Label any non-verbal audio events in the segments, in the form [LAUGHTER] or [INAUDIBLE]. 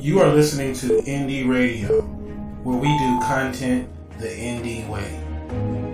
You are listening to Indie Radio, where we do content the indie way.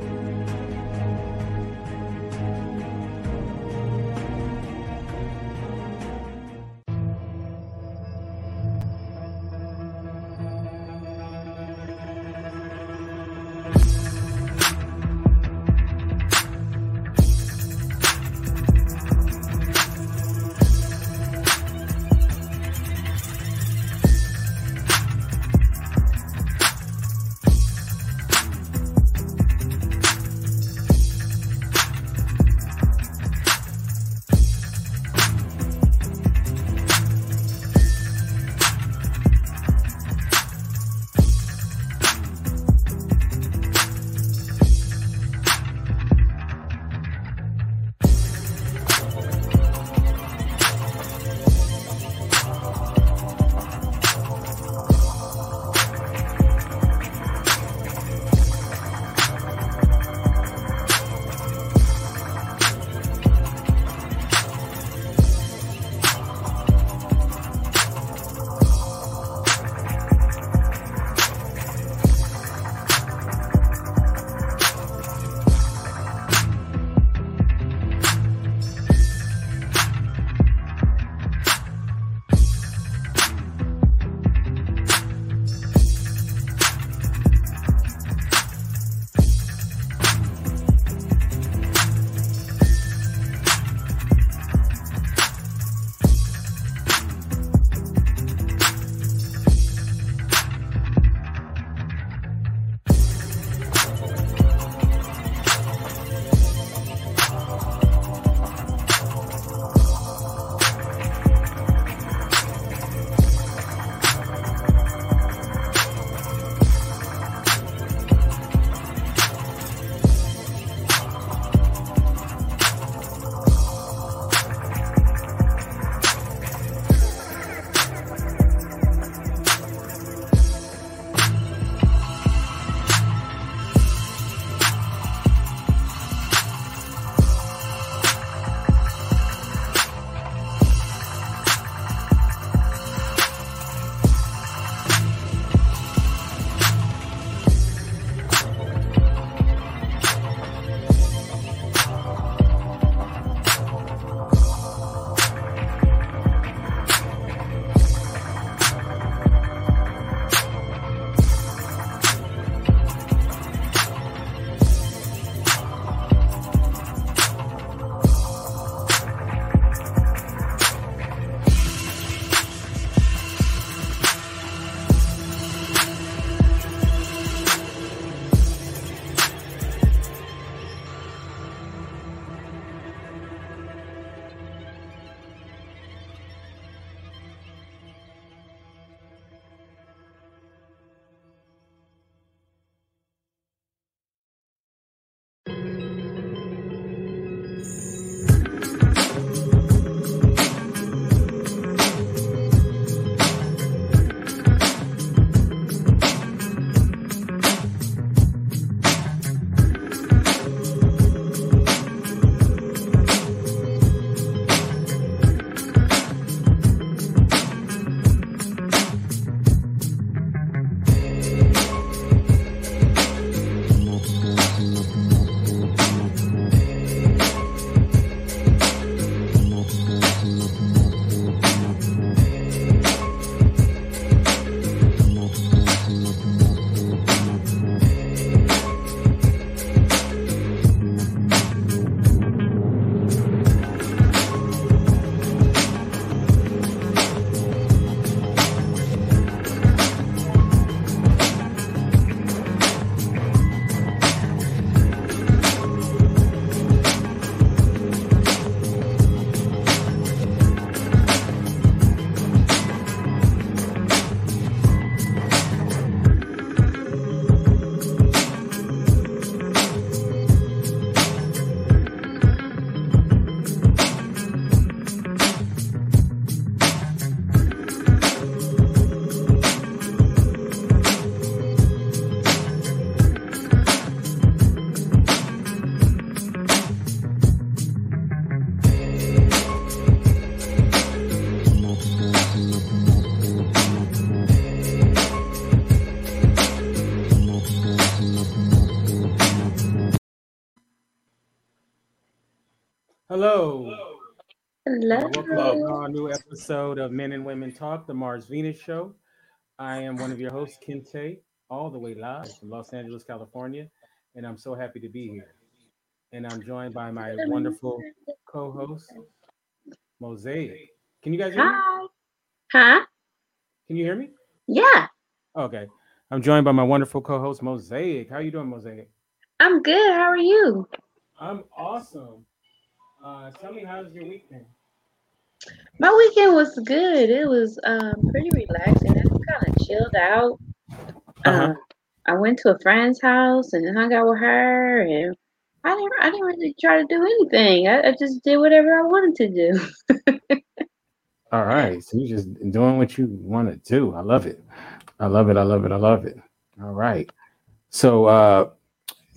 Hello. Hello. Welcome to our new episode of Men and Women Talk, the Mars Venus Show. I am one of your hosts, Kente, all the way live from Los Angeles, California, and I'm so happy to be here. And I'm joined by my wonderful co-host, Mosaic. Can you guys hear me? Hi. Huh? Can you hear me? Yeah, Okay. I'm joined by my wonderful co-host, Mosaic. How are you doing, Mosaic? I'm good. How are you? I'm awesome. Uh, tell me how's your week been? My weekend was good. It was um pretty relaxing. I kind of chilled out. Uh-huh. Um, I went to a friend's house and hung out with her, and I didn't. I didn't really try to do anything. I, I just did whatever I wanted to do. [LAUGHS] All right. So you're just doing what you want to do. I love it. I love it. I love it. I love it. All right. So, uh,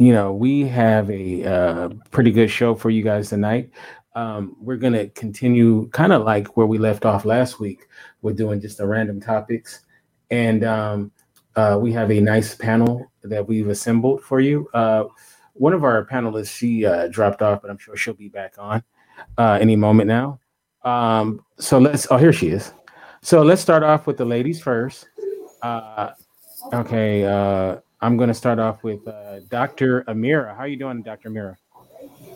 you know, we have a uh, pretty good show for you guys tonight. Um, we're going to continue kind of like where we left off last week. We're doing just the random topics. And um, uh, we have a nice panel that we've assembled for you. Uh, one of our panelists, she uh, dropped off, but I'm sure she'll be back on uh, any moment now. Um, so let's, oh, here she is. So let's start off with the ladies first. Uh, okay, I'm going to start off with uh, Dr. Amira. How are you doing, Dr. Amira?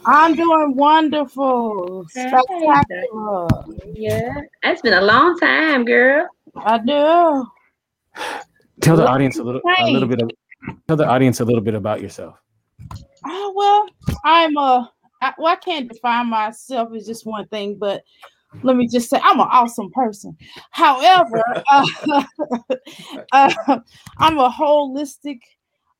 I'm doing wonderful. Hey, Spectacular. yeah, it's been a long time, girl. I do. Tell the Well, audience a little, a little bit of, tell the audience a little bit about yourself. Oh, well, I'm a, I, well, I can't define myself as just one thing, but let me just say I'm an awesome person. However, [LAUGHS] uh, [LAUGHS] uh, I'm a holistic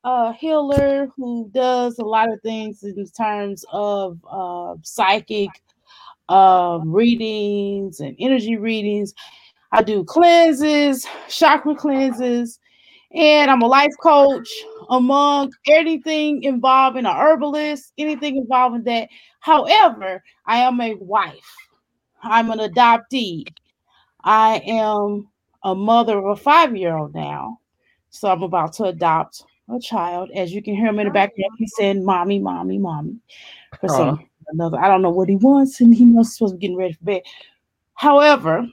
uh, healer who does a lot of things in terms of uh, psychic um, readings and energy readings. I do cleanses, chakra cleanses, and I'm a life coach among anything involving a herbalist, anything involving that. However, I am a wife. I'm an adoptee. I am a mother of a five-year-old now. So I'm about to adopt a child. As you can hear him in the oh. background, he's saying mommy, mommy, mommy. For some uh-huh. another, I don't know what he wants, and he must supposed to be getting ready for bed. However,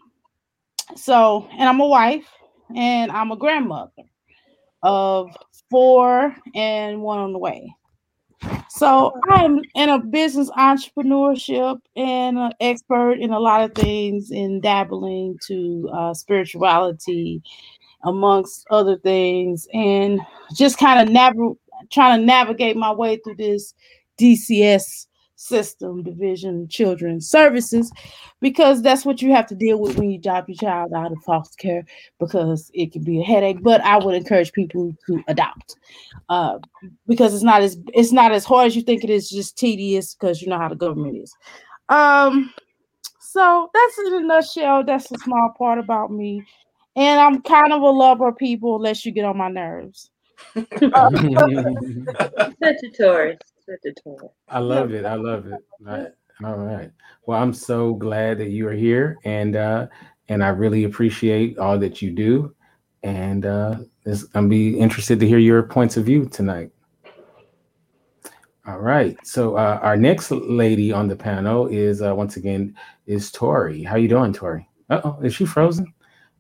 so and I'm a wife and I'm a grandmother of four and one on the way. So I'm in a business entrepreneurship and an expert in a lot of things in dabbling to uh, spirituality, amongst other things, and just kind of nav- trying to navigate my way through this DCS system, Division of Children's Services, because that's what you have to deal with when you drop your child out of foster care, because it can be a headache. But I would encourage people to adopt, uh, because it's not as it's not as hard as you think it is. Just tedious because you know how the government is. Um, so that's in a nutshell. That's a small part about me, and I'm kind of a lover of people, unless you get on my nerves. [LAUGHS] Such a Taurus. I love it. I love it. All right. All right. Well, I'm so glad that you are here, and uh, and I really appreciate all that you do, and uh, this, I'm be interested to hear your points of view tonight. All right. So uh, our next lady on the panel is uh, once again is Tori. How you doing, Tori? Uh oh, is she frozen?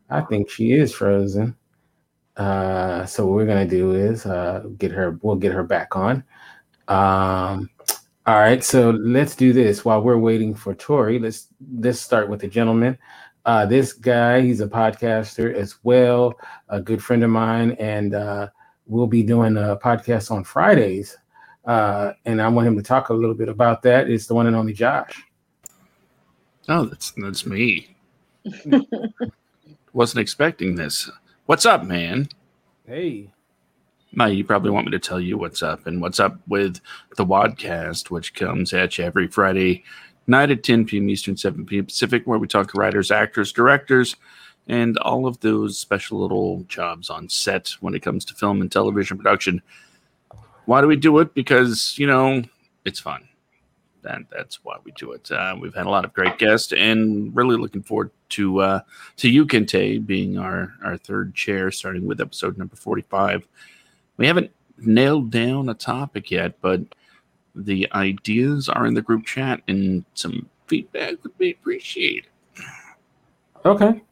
I think she is frozen. Uh, so what we're gonna do is uh, get her. We'll get her back on. Um, all right, so let's do this while we're waiting for Tori. Let's let's start with the gentleman. Uh, this guy, he's a podcaster as well, a good friend of mine, and uh, we'll be doing a podcast on Fridays. Uh, and I want him to talk a little bit about that. It's the one and only Josh. Oh, that's that's me. [LAUGHS] Wasn't expecting this. What's up, man? Hey, Now you probably want me to tell you what's up and what's up with the Wadcast, which comes at you every Friday night at 10 p.m. Eastern, 7 p.m. Pacific, where we talk to writers, actors, directors, and all of those special little jobs on set when it comes to film and television production. Why do we do it? Because you know it's fun. And that's why we do it. Uh, we've had a lot of great guests, and really looking forward to uh, to you, Kente, being our our third chair, starting with episode number forty five. We haven't nailed down a topic yet, but The ideas are in the group chat, and some feedback would be appreciated. Okay.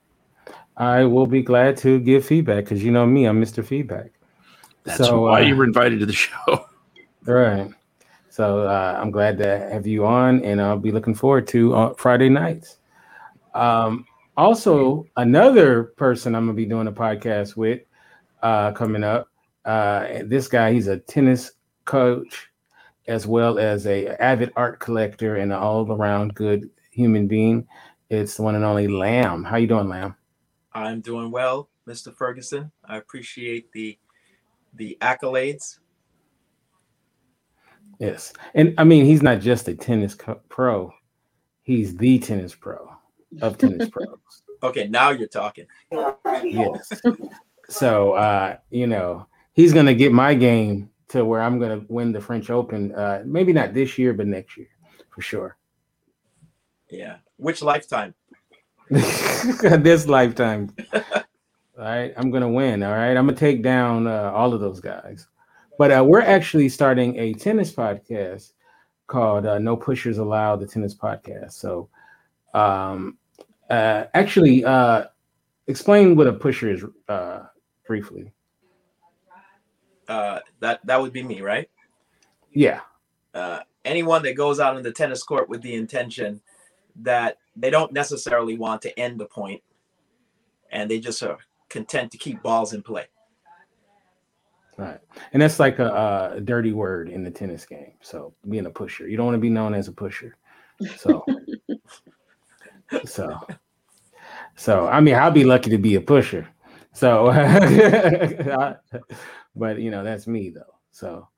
I will be glad to give feedback because you know me, I'm Mr. Feedback. That's so, why uh, you were invited to the show. [LAUGHS] Right. So uh, I'm glad to have you on, and I'll be looking forward to uh, Friday nights. Um, also, another person I'm gonna be doing a podcast with uh, coming up. Uh, this guy, he's a tennis coach, as well as a avid art collector and an all-around good human being. It's the one and only Lamb. How you doing, Lamb? I'm doing well, Mr. Ferguson. I appreciate the the accolades. Yes, and I mean he's not just a tennis co- pro; he's the tennis pro of tennis [LAUGHS] pros. Okay, now you're talking. Yes. So uh, you know he's gonna get my game to where I'm gonna win the French Open. Uh, maybe not this year, but next year for sure. Yeah. Which lifetime? [LAUGHS] this lifetime. [LAUGHS] all right, I'm gonna win. All right, I'm gonna take down uh, all of those guys. But uh, we're actually starting a tennis podcast called uh, "No Pushers Allowed," the tennis podcast. So, um, uh, actually, uh, explain what a pusher is uh, briefly. Uh, that that would be me, right? Yeah. Uh, anyone that goes out on the tennis court with the intention that they don't necessarily want to end the point and they just are content to keep balls in play. Right. And that's like a, a, dirty word in the tennis game. So being a pusher, you don't want to be known as a pusher. So, so, so, I mean, I'll be lucky to be a pusher. So, [LAUGHS] but you know, that's me though. So,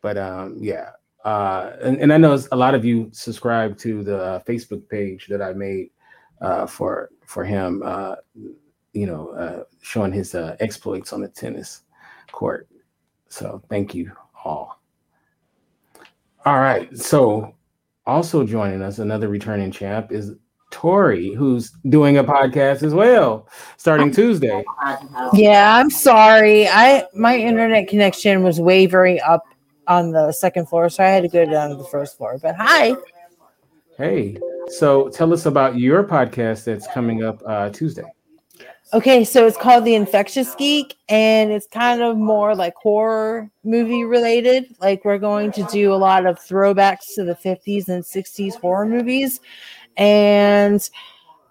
but um, yeah, uh, and, and I know a lot of you subscribe to the uh, Facebook page that I made uh, for for him. Uh, you know, uh, showing his uh, exploits on the tennis court. So thank you all. All right. So also joining us, another returning champ is Tori, who's doing a podcast as well, starting Tuesday. Yeah, I'm sorry. I my internet connection was wavering up on the second floor, so I had to go down to the first floor. But hi. Hey, so tell us about your podcast that's coming up uh, Tuesday. Okay, so it's called The Infectious Geek, and it's kind of more like horror movie related. Like, we're going to do a lot of throwbacks to the 50s and 60s horror movies. And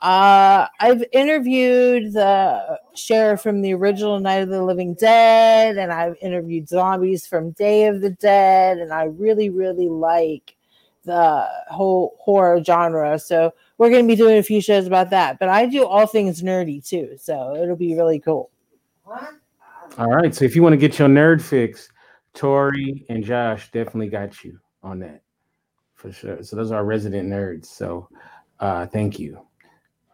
uh, I've interviewed the sheriff from the original Night of the Living Dead, and I've interviewed zombies from Day of the Dead, and I really, really like the whole horror genre. So we're going to be doing a few shows about that. But I do all things nerdy too, so it'll be really cool. All right. So if you want to get your nerd fix, Tori and Josh definitely got you on that for sure. So those are our resident nerds. So uh, thank you.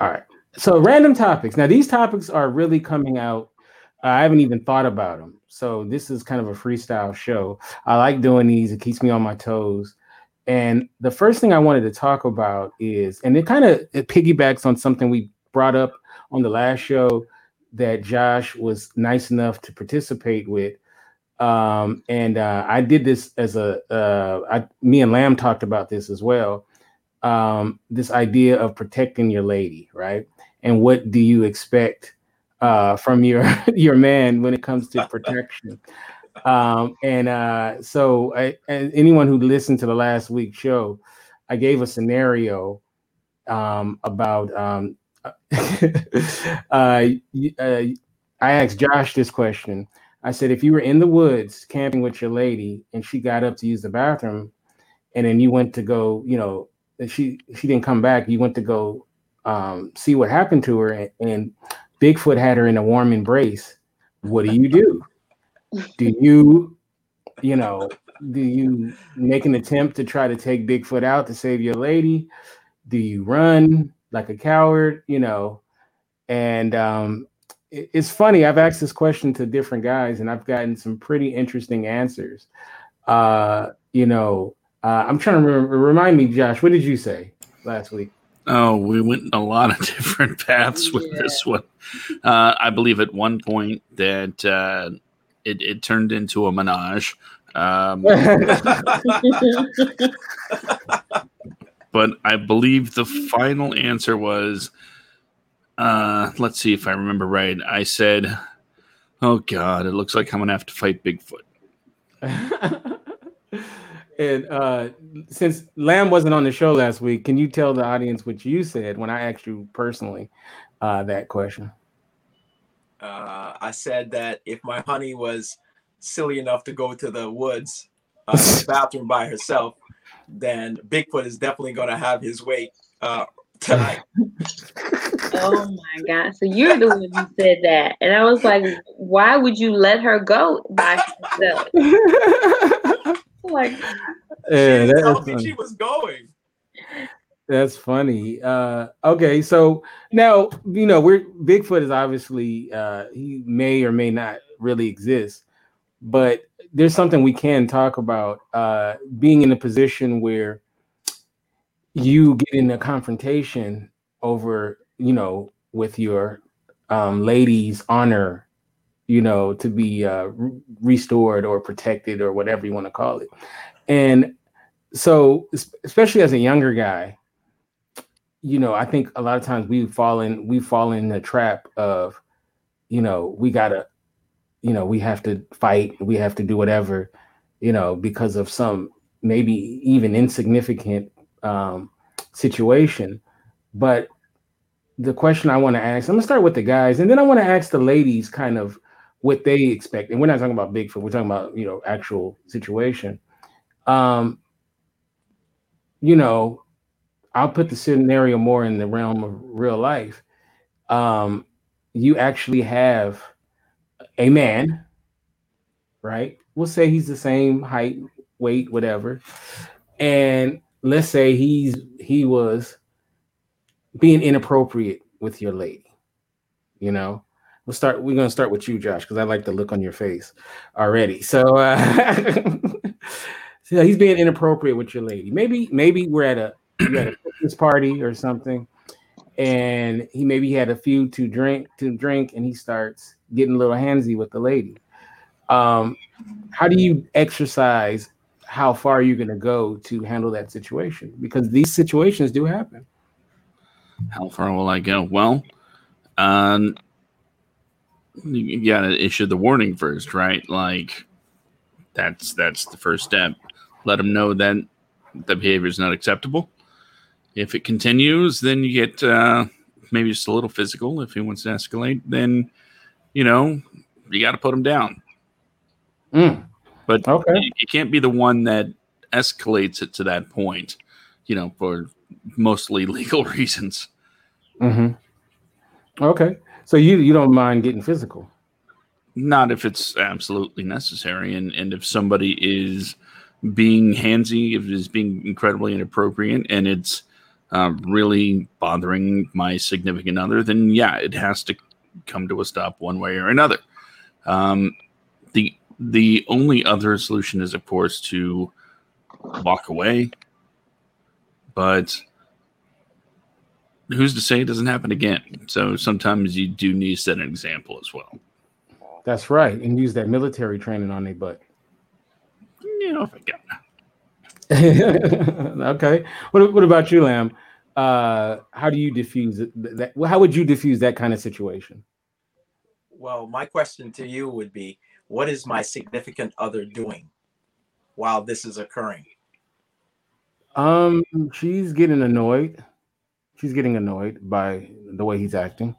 All right. So random topics. Now these topics are really coming out. Uh, I haven't even thought about them. So this is kind of a freestyle show. I like doing these. It keeps me on my toes. And the first thing I wanted to talk about is, and it kind of it piggybacks on something we brought up on the last show that Josh was nice enough to participate with. Um, and uh, I did this as a, uh, I, me and Lamb talked about this as well um, this idea of protecting your lady, right? And what do you expect uh, from your [LAUGHS] your man when it comes to [LAUGHS] protection? um, and uh, so, I, and anyone who listened to the last week's show, I gave a scenario um, about. Um, [LAUGHS] uh, uh, I asked Josh this question. I said, if you were in the woods camping with your lady and she got up to use the bathroom, and then you went to go, you know, she she didn't come back. You went to go um, see what happened to her, and, and Bigfoot had her in a warm embrace. What do you do? Do you, you know, do you make an attempt to try to take Bigfoot out to save your lady? Do you run like a coward? You know, and um, it, it's funny. I've asked this question to different guys, and I've gotten some pretty interesting answers. Uh, you know, uh, I'm trying to re- remind me, Josh. What did you say last week? Oh, we went a lot of [LAUGHS] different paths with yeah. this one. Uh, I believe at one point that uh, it, it, turned into a menage. Um, [LAUGHS] but I believe the final answer was, uh, let's see if I remember right. I said, "Oh God, it looks like I'm gonna have to fight Bigfoot." [LAUGHS] and uh, since Lamb wasn't on the show last week, can you tell the audience what you said when I asked you personally uh, that question? Uh, I said that if my honey was silly enough to go to the woods, uh, the bathroom by herself, then Bigfoot is definitely going to have his way uh, tonight. [LAUGHS] oh my god! So you're the one who said that, and I was like, why would you let her go by herself? [LAUGHS] [LAUGHS] like, Yeah, she told me funny. she was going. That's funny. Uh, okay, so now you know we're Bigfoot is obviously uh, he may or may not really exist, but there's something we can talk about. Uh, being in a position where you get in a confrontation over, you know, with your um, lady's honor, you know, to be uh, re- restored or protected or whatever you want to call it, and so especially as a younger guy you know, I think a lot of times we fall in we fall in the trap of, you know, we gotta, you know, we have to fight, we have to do whatever, you know, because of some maybe even insignificant um, situation. But the question I want to ask, I'm gonna start with the guys, and then I want to ask the ladies kind of what they expect. And we're not talking about Bigfoot, we're talking about you know actual situation. Um, you know, I'll put the scenario more in the realm of real life. Um, you actually have a man, right? We'll say he's the same height, weight, whatever, and let's say he's he was being inappropriate with your lady. You know, we'll start. We're gonna start with you, Josh, because I like the look on your face already. So, uh, [LAUGHS] so he's being inappropriate with your lady. Maybe, maybe we're at a you Christmas party or something, and he maybe had a few to drink to drink, and he starts getting a little handsy with the lady. Um, how do you exercise how far are you're going to go to handle that situation? Because these situations do happen. How far will I go? Well, um, you gotta issue the warning first, right? Like that's that's the first step. Let them know that the behavior is not acceptable. If it continues, then you get uh, maybe just a little physical. If he wants to escalate, then you know you got to put him down. Mm, But okay. you, you can't be the one that escalates it to that point. You know, for mostly [LAUGHS] legal reasons. hmm Okay. So you you don't mind getting physical? not if it's absolutely necessary. And and if somebody is being handsy if it is being incredibly inappropriate and it's uh, really bothering my significant other then yeah it has to come to a stop one way or another. Um, the the only other solution is of course to walk away. But who's to say it doesn't happen again so sometimes you do need to set an example as well That's right, and use that military training on their butt. you know if I got [LAUGHS] okay. What, what about you, Lamb? Uh, how do you diffuse it- that? well, How would you diffuse that kind of situation? Well, my question to you would be what is my significant other doing while this is occurring? Um, she's getting annoyed. She's getting annoyed by the way he's acting.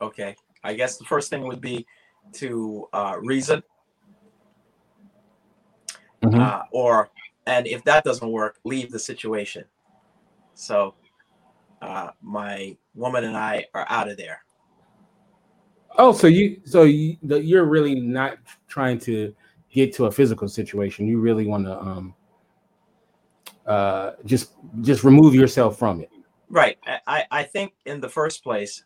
Okay. I guess the first thing would be to uh, reason, Mhm. uh, or, and if that doesn't work, leave the situation. So uh, my woman and I are out of there. Oh, so you, so you, the, you're really not trying to get to a physical situation. You really want to, um, uh, just just remove yourself from it. Right. I- I, think in the first place,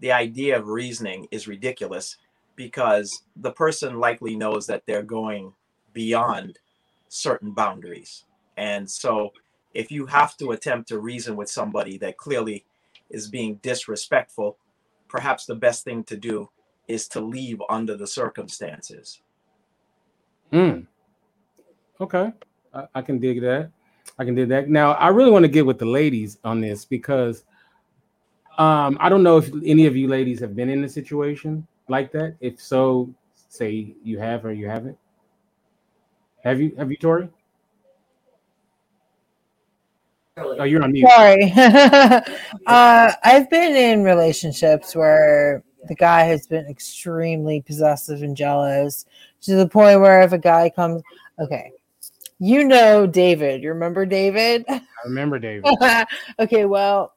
the idea of reasoning is ridiculous because the person likely knows that they're going beyond certain boundaries. And so if you have to attempt to reason with somebody that clearly is being disrespectful, perhaps the best thing to do is to leave under the circumstances. Mm. Okay, I, I can dig that. I can do that. Now, I really want to get with the ladies on this because um, I don't know if any of you ladies have been in a situation like that. If so, say you have or you haven't. Have you? Have you, Tori? Oh, you're on mute. Sorry. [LAUGHS] uh, I've been in relationships where the guy has been extremely possessive and jealous to the point where if a guy comes, okay, you know David. You remember David? [LAUGHS] I remember David. [LAUGHS] okay, well,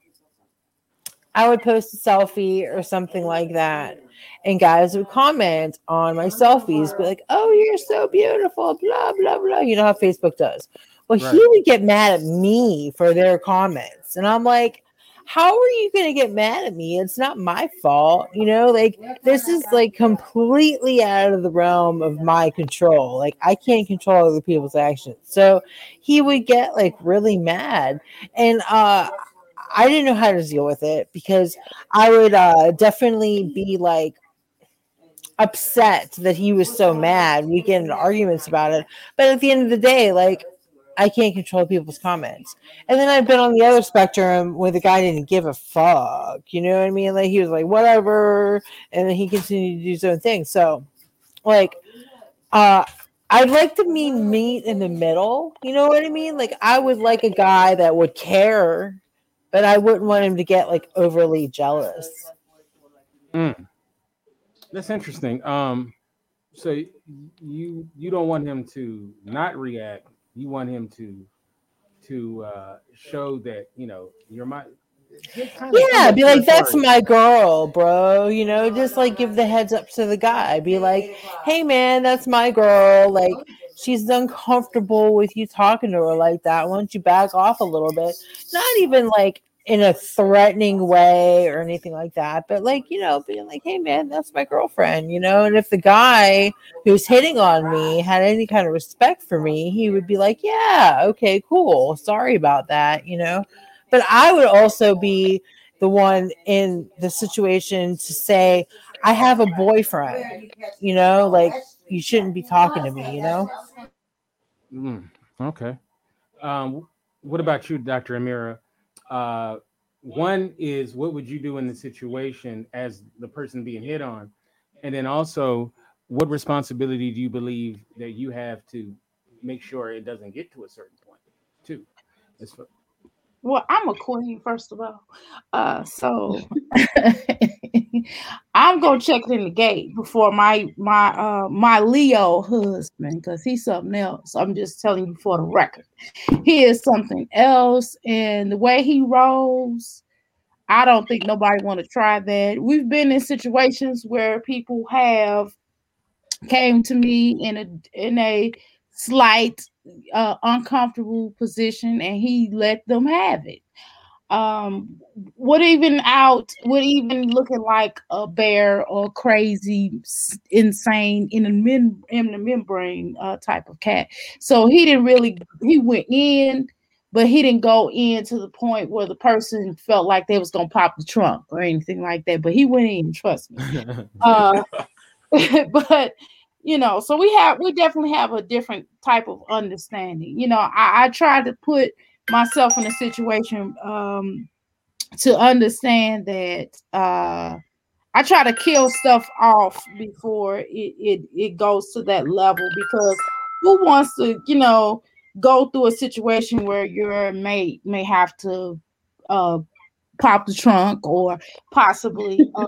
I would post a selfie or something like that, and guys would comment on my selfies, be like, "Oh, you're so beautiful," blah blah blah. You know how Facebook does. Well, Right. he would get mad at me for their comments, and I'm like, "How are you going to get mad at me? It's not my fault, you know. Like this is like completely out of the realm of my control. Like I can't control other people's actions." So he would get like really mad, and uh, I didn't know how to deal with it because I would uh, definitely be like upset that he was so mad. We get into arguments about it, but at the end of the day, like I can't control people's comments. And then I've been on the other spectrum where the guy didn't give a fuck. You know what I mean? Like he was like whatever, and then he continued to do his own thing. So, like, uh. I'd like to meet meet in the middle. You know what I mean? Like I would like a guy that would care, but I wouldn't want him to get like overly jealous. Mm. That's interesting. Um, so you you don't want him to not react. You want him to to uh, show that you know you're my. kind of- Yeah, be like, that's my girl, bro. You know, just like give the heads up to the guy. Be like, hey, man, that's my girl. Like, she's uncomfortable with you talking to her like that. Why don't you back off a little bit? Not even like in a threatening way or anything like that, but like, you know, being like, hey, man, that's my girlfriend, you know? And if the guy who's hitting on me had any kind of respect for me, he would be like, yeah, okay, cool. Sorry about that, you know? But I would also be the one in the situation to say, I have a boyfriend, you know, like you shouldn't be talking to me, you know? Mm, okay. Um, what about you, Dr. Amira? Uh, one is what would you do in the situation as the person being hit on? And then also, what responsibility do you believe that you have to make sure it doesn't get to a certain point, too? As Well, I'm a queen, first of all. Uh, so [LAUGHS] [LAUGHS] I'm gonna check it in the gate before my my uh my Leo husband, because he's something else. I'm just telling you for the record. He is something else, and the way he rolls, I don't think nobody want to try that. We've been in situations where people have came to me in a in a slight uh, uncomfortable position and he let them have it. Um what even out what even looking like a bear or crazy insane in a mem- in the membrane uh, type of cat. So he didn't really he went in but he didn't go in to the point where the person felt like they was gonna pop the trunk or anything like that but he went in trust me. [LAUGHS] Uh, [LAUGHS] but you know, so we have we definitely have a different type of understanding. You know, I, I try to put myself in a situation um to understand that uh I try to kill stuff off before it it, it goes to that level because who wants to, you know, go through a situation where your mate may have to uh pop the trunk or possibly [LAUGHS] uh,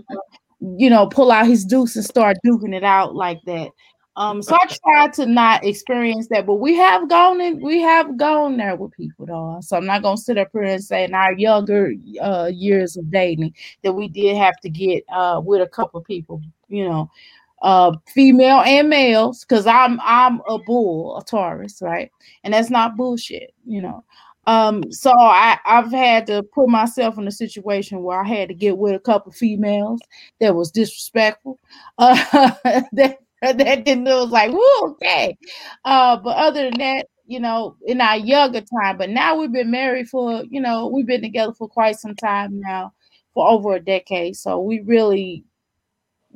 you know, pull out his deuce and start duking it out like that. Um, so I try to not experience that, but we have gone and we have gone there with people though. So I'm not gonna sit up here and say in our younger uh years of dating that we did have to get uh with a couple of people, you know, uh female and males, because I'm I'm a bull, a Taurus, right? And that's not bullshit, you know. Um, so I, I've had to put myself in a situation where I had to get with a couple females that was disrespectful. Uh, [LAUGHS] that that didn't was like, okay. Uh, but other than that, you know, in our younger time, but now we've been married for, you know, we've been together for quite some time now, for over a decade. So we really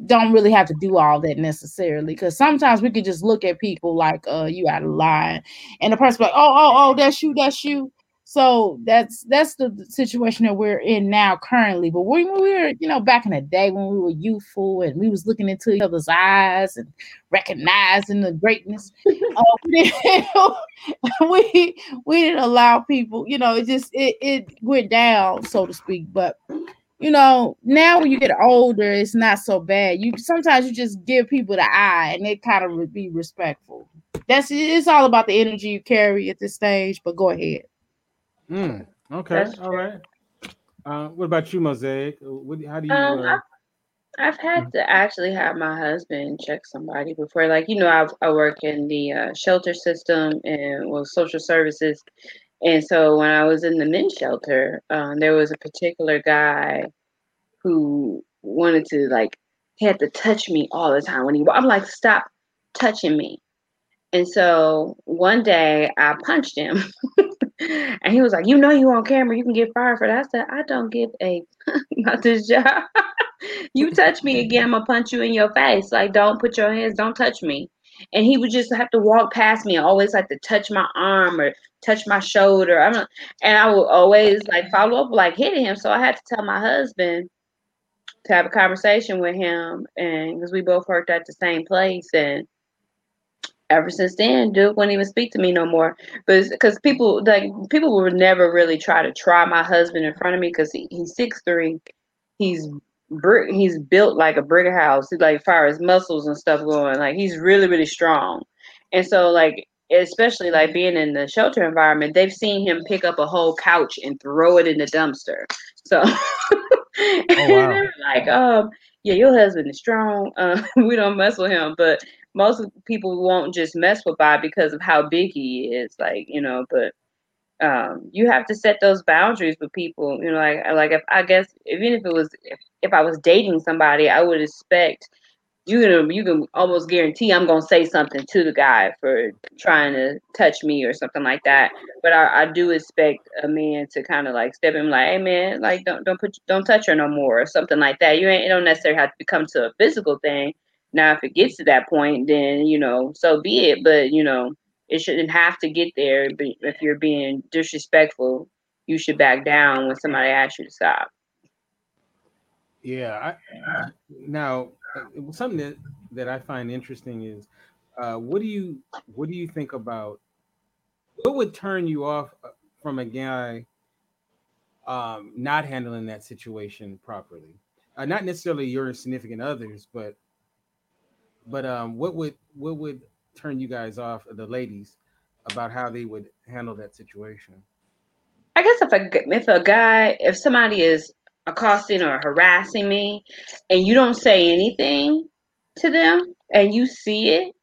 don't really have to do all that necessarily because sometimes we could just look at people like uh you out of line and the person like oh oh oh that's you that's you so that's that's the situation that we're in now currently but when we were you know back in the day when we were youthful and we was looking into each other's eyes and recognizing the greatness [LAUGHS] uh, we, [LAUGHS] we we didn't allow people you know it just it, it went down so to speak but you know, now when you get older, it's not so bad. You sometimes you just give people the eye and they kind of be respectful. That's it's all about the energy you carry at this stage. But go ahead. Mm, okay, all right. Uh, what about you, Mosaic? What, how do you? Um, uh, I've, I've had to actually have my husband check somebody before. Like, you know, I, I work in the uh, shelter system and well, social services. And so when I was in the men's shelter, um, there was a particular guy who wanted to like he had to touch me all the time when he I'm like stop touching me. And so one day I punched him [LAUGHS] and he was like, You know you on camera, you can get fired for that. I said, I don't give a [LAUGHS] not this job. [LAUGHS] you touch me again, I'm gonna punch you in your face. Like don't put your hands, don't touch me. And he would just have to walk past me, always like to touch my arm or touch my shoulder. I don't and I would always like follow up like hitting him. So I had to tell my husband to have a conversation with him and because we both worked at the same place and ever since then duke wouldn't even speak to me no more. But because people like people would never really try to try my husband in front of me because he, he's six three. He's brick he's built like a brick house he's like far as muscles and stuff going like he's really really strong. And so like especially like being in the shelter environment they've seen him pick up a whole couch and throw it in the dumpster. So [LAUGHS] Oh, wow. [LAUGHS] like, um, yeah, your husband is strong. Uh, [LAUGHS] we don't mess with him, but most people won't just mess with Bob because of how big he is. Like, you know, but um, you have to set those boundaries with people. You know, like, like if I guess even if it was if, if I was dating somebody, I would expect you can you can almost guarantee I'm gonna say something to the guy for trying to touch me or something like that. But I, I do expect a man to kind of like step in like, hey man, like don't don't put don't touch her no more or something like that. You ain't it don't necessarily have to become to a physical thing. Now if it gets to that point, then you know, so be it. But you know, it shouldn't have to get there. But if you're being disrespectful, you should back down when somebody asks you to stop. Yeah. I, now, uh, something that, that I find interesting is, uh, what do you what do you think about what would turn you off uh, from a guy um, not handling that situation properly? Uh, not necessarily your significant others, but but um, what would what would turn you guys off, the ladies, about how they would handle that situation? I guess if a if a guy if somebody is accosting or harassing me and you don't say anything to them and you see it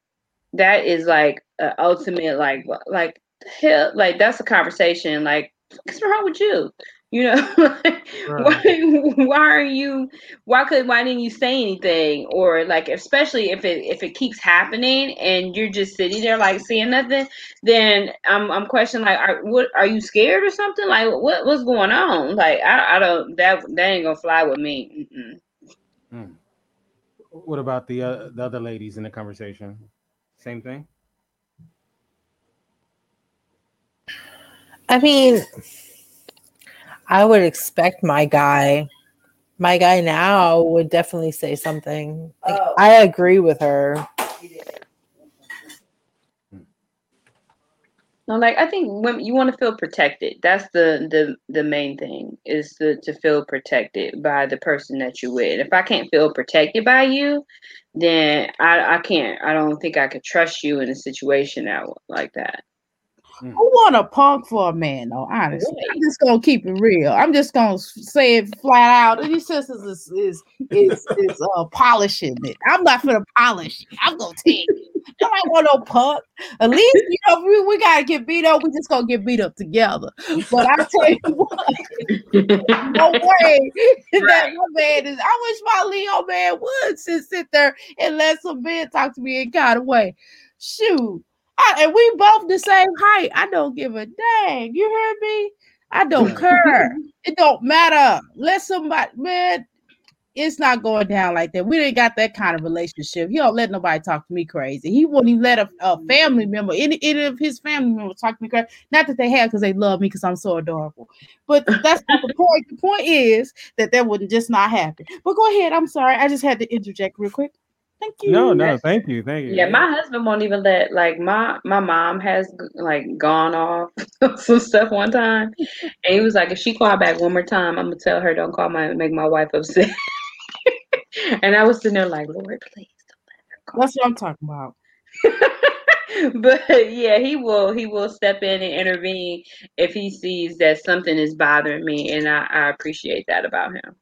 that is like uh, ultimate like like hell like that's a conversation like what's wrong with you you know [LAUGHS] why [LAUGHS] why are you why could why didn't you say anything? Or like especially if it if it keeps happening and you're just sitting there like seeing nothing then i'm i'm questioning like are, what are you scared or something? Like what what's going on? Like i, I don't that that ain't gonna fly with me. Hmm. what about the uh, the other ladies in the conversation? Same thing? I mean, I would expect my guy, my guy now would definitely say something. Like, oh. I agree with her. No, like I think when you want to feel protected, that's the the the main thing is to, to feel protected by the person that you're with. If I can't feel protected by you, then I I can't. I don't think I could trust you in a situation that like that. Mm. Who want a punk for a man though? Honestly, I'm just gonna keep it real. I'm just gonna say it flat out. These sisters is is is, is uh, polishing it. I'm not gonna polish. I'm gonna take it. I don't want no punk. At least you know we, we gotta get beat up. We just gonna get beat up together. But I tell you what, no [LAUGHS] way [LAUGHS] that my man is. I wish my Leo man would sit sit there and let some men talk to me in kind of way. Shoot. I, and we both the same height. I don't give a dang. You heard me? I don't care. [LAUGHS] It don't matter. Let somebody, man. it's not going down like that. We didn't got that kind of relationship. He don't let nobody talk to me crazy. He wouldn't even let a, a family member, any, any of his family members, talk to me crazy. Not that they have because they love me because I'm so adorable. But that's not the [LAUGHS] point. The point is that that wouldn't just not happen. But go ahead. I'm sorry. I just had to interject real quick. Thank you. No, no, thank you, thank you. Yeah, my husband won't even let like my my mom has like gone off [LAUGHS] some stuff one time, and he was like, if she call back one more time, I'm gonna tell her don't call my make my wife upset. [LAUGHS] and I was sitting there like, Lord, please don't let her call. That's what I'm talking about. [LAUGHS] but yeah, he will he will step in and intervene if he sees that something is bothering me, and I, I appreciate that about him.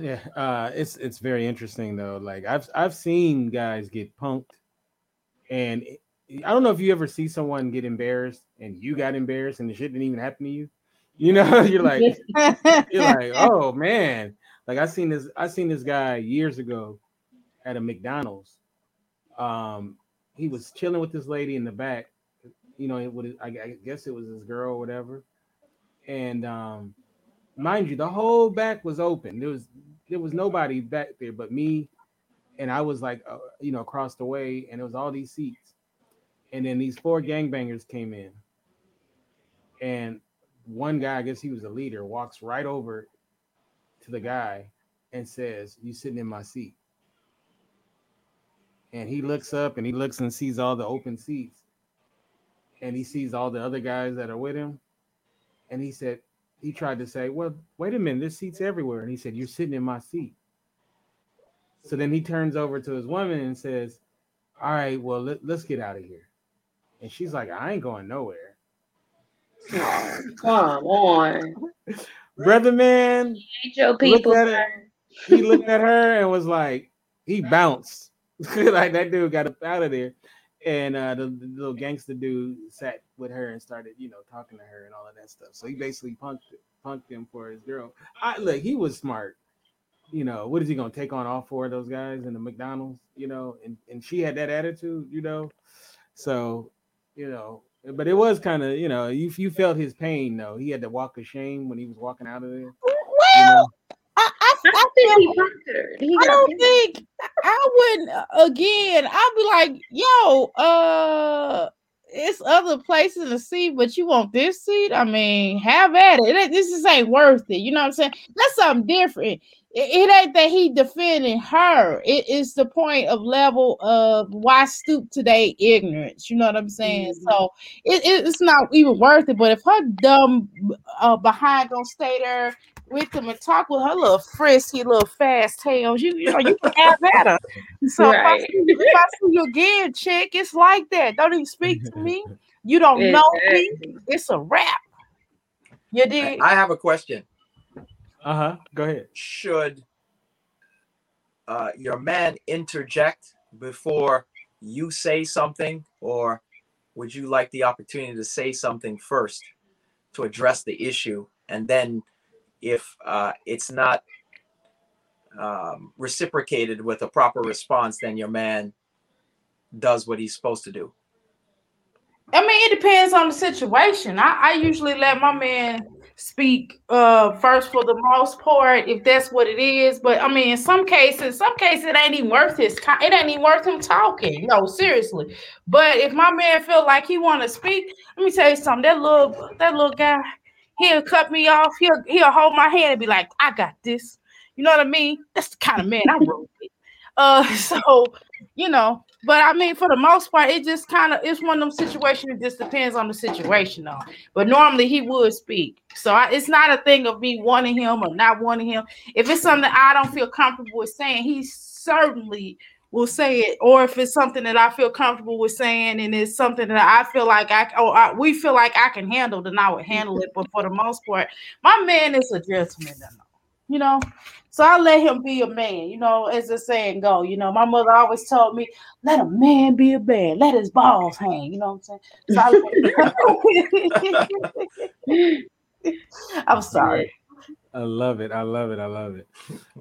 Yeah, uh, it's it's very interesting though. Like I've I've seen guys get punked, and I don't know if you ever see someone get embarrassed and you got embarrassed and the shit didn't even happen to you. You know, [LAUGHS] you're like you're [LAUGHS] like, oh man. Like I seen this I seen this guy years ago at a McDonald's. Um, he was chilling with this lady in the back. You know, it would I, I guess it was his girl or whatever. And um, mind you, the whole back was open. There was there was nobody back there but me, and I was like, uh, you know, across the way, and it was all these seats. And then these four gangbangers came in, and one guy, I guess he was a leader, walks right over to the guy and says, "You sitting in my seat." And he looks up and he looks and sees all the open seats, and he sees all the other guys that are with him, and he said, he tried to say, Well, wait a minute, there's seats everywhere. And he said, You're sitting in my seat. So then he turns over to his woman and says, All right, well, let, us get out of here. And she's like, I ain't going nowhere. [LAUGHS] Come on, Brother man, Ain't your people. at it. he looked at her and was like, he bounced. [LAUGHS] like that dude got up out of there. And uh, the, the little gangster dude sat with her and started, you know, talking to her and all of that stuff. So he basically punked punked him for his girl. I look, he was smart. You know, what is he gonna take on all four of those guys in the McDonald's? You know, and and she had that attitude. You know, so you know, but it was kind of you know, you you felt his pain though. He had to walk of shame when he was walking out of there. You know? I, think he I don't think I wouldn't again. I'd be like, yo, uh, it's other places to see, but you want this seat? I mean, have at it. It- This just ain't worth it. You know what I'm saying? That's something different. It, it ain't that he defending her. It is the point of level of why stoop to their ignorance. You know what I'm saying? So it, it- it's not even worth it. But if her dumb uh, behind don't stay there with him and talk with her little frisky little fast tails, you, you know you can have at her. [LAUGHS] So Right. if, I see, if I see you again, chick, it's like that. Don't even speak to me. [LAUGHS] You don't know me. It's a wrap. You did. I have a question. Uh huh. Go ahead. Should uh, your man interject before you say something, or would you like the opportunity to say something first to address the issue, and then if uh, it's not um, reciprocated with a proper response, then your man does what he's supposed to do? I mean, it depends on the situation. I, I usually let my man speak uh first for the most part, if that's what it is. But I mean, in some cases, some cases it ain't even worth his time. It ain't even worth him talking. No, seriously. But if my man feel like he want to speak, let me tell you something. That little that little guy, he'll cut me off. He'll he'll hold my hand and be like, "I got this." You know what I mean? That's the kind of man I [LAUGHS] roll with. Uh, [LAUGHS] so you know, but I mean, for the most part, it just kind of it's one of them situations. It just depends on the situation, though. But normally he would speak, so I, it's not a thing of me wanting him or not wanting him. If it's something I don't feel comfortable with saying, he certainly will say it. Or if it's something that I feel comfortable with saying, and it's something that I feel like I or I, we feel like I can handle, then I would handle it. But for the most part, my man is a gentleman, you know. So I let him be a man, you know, as the saying go. You know, my mother always told me, let a man be a man, let his balls hang. You know what I'm saying? So I am [LAUGHS] sorry. I love it. I love it. I love it.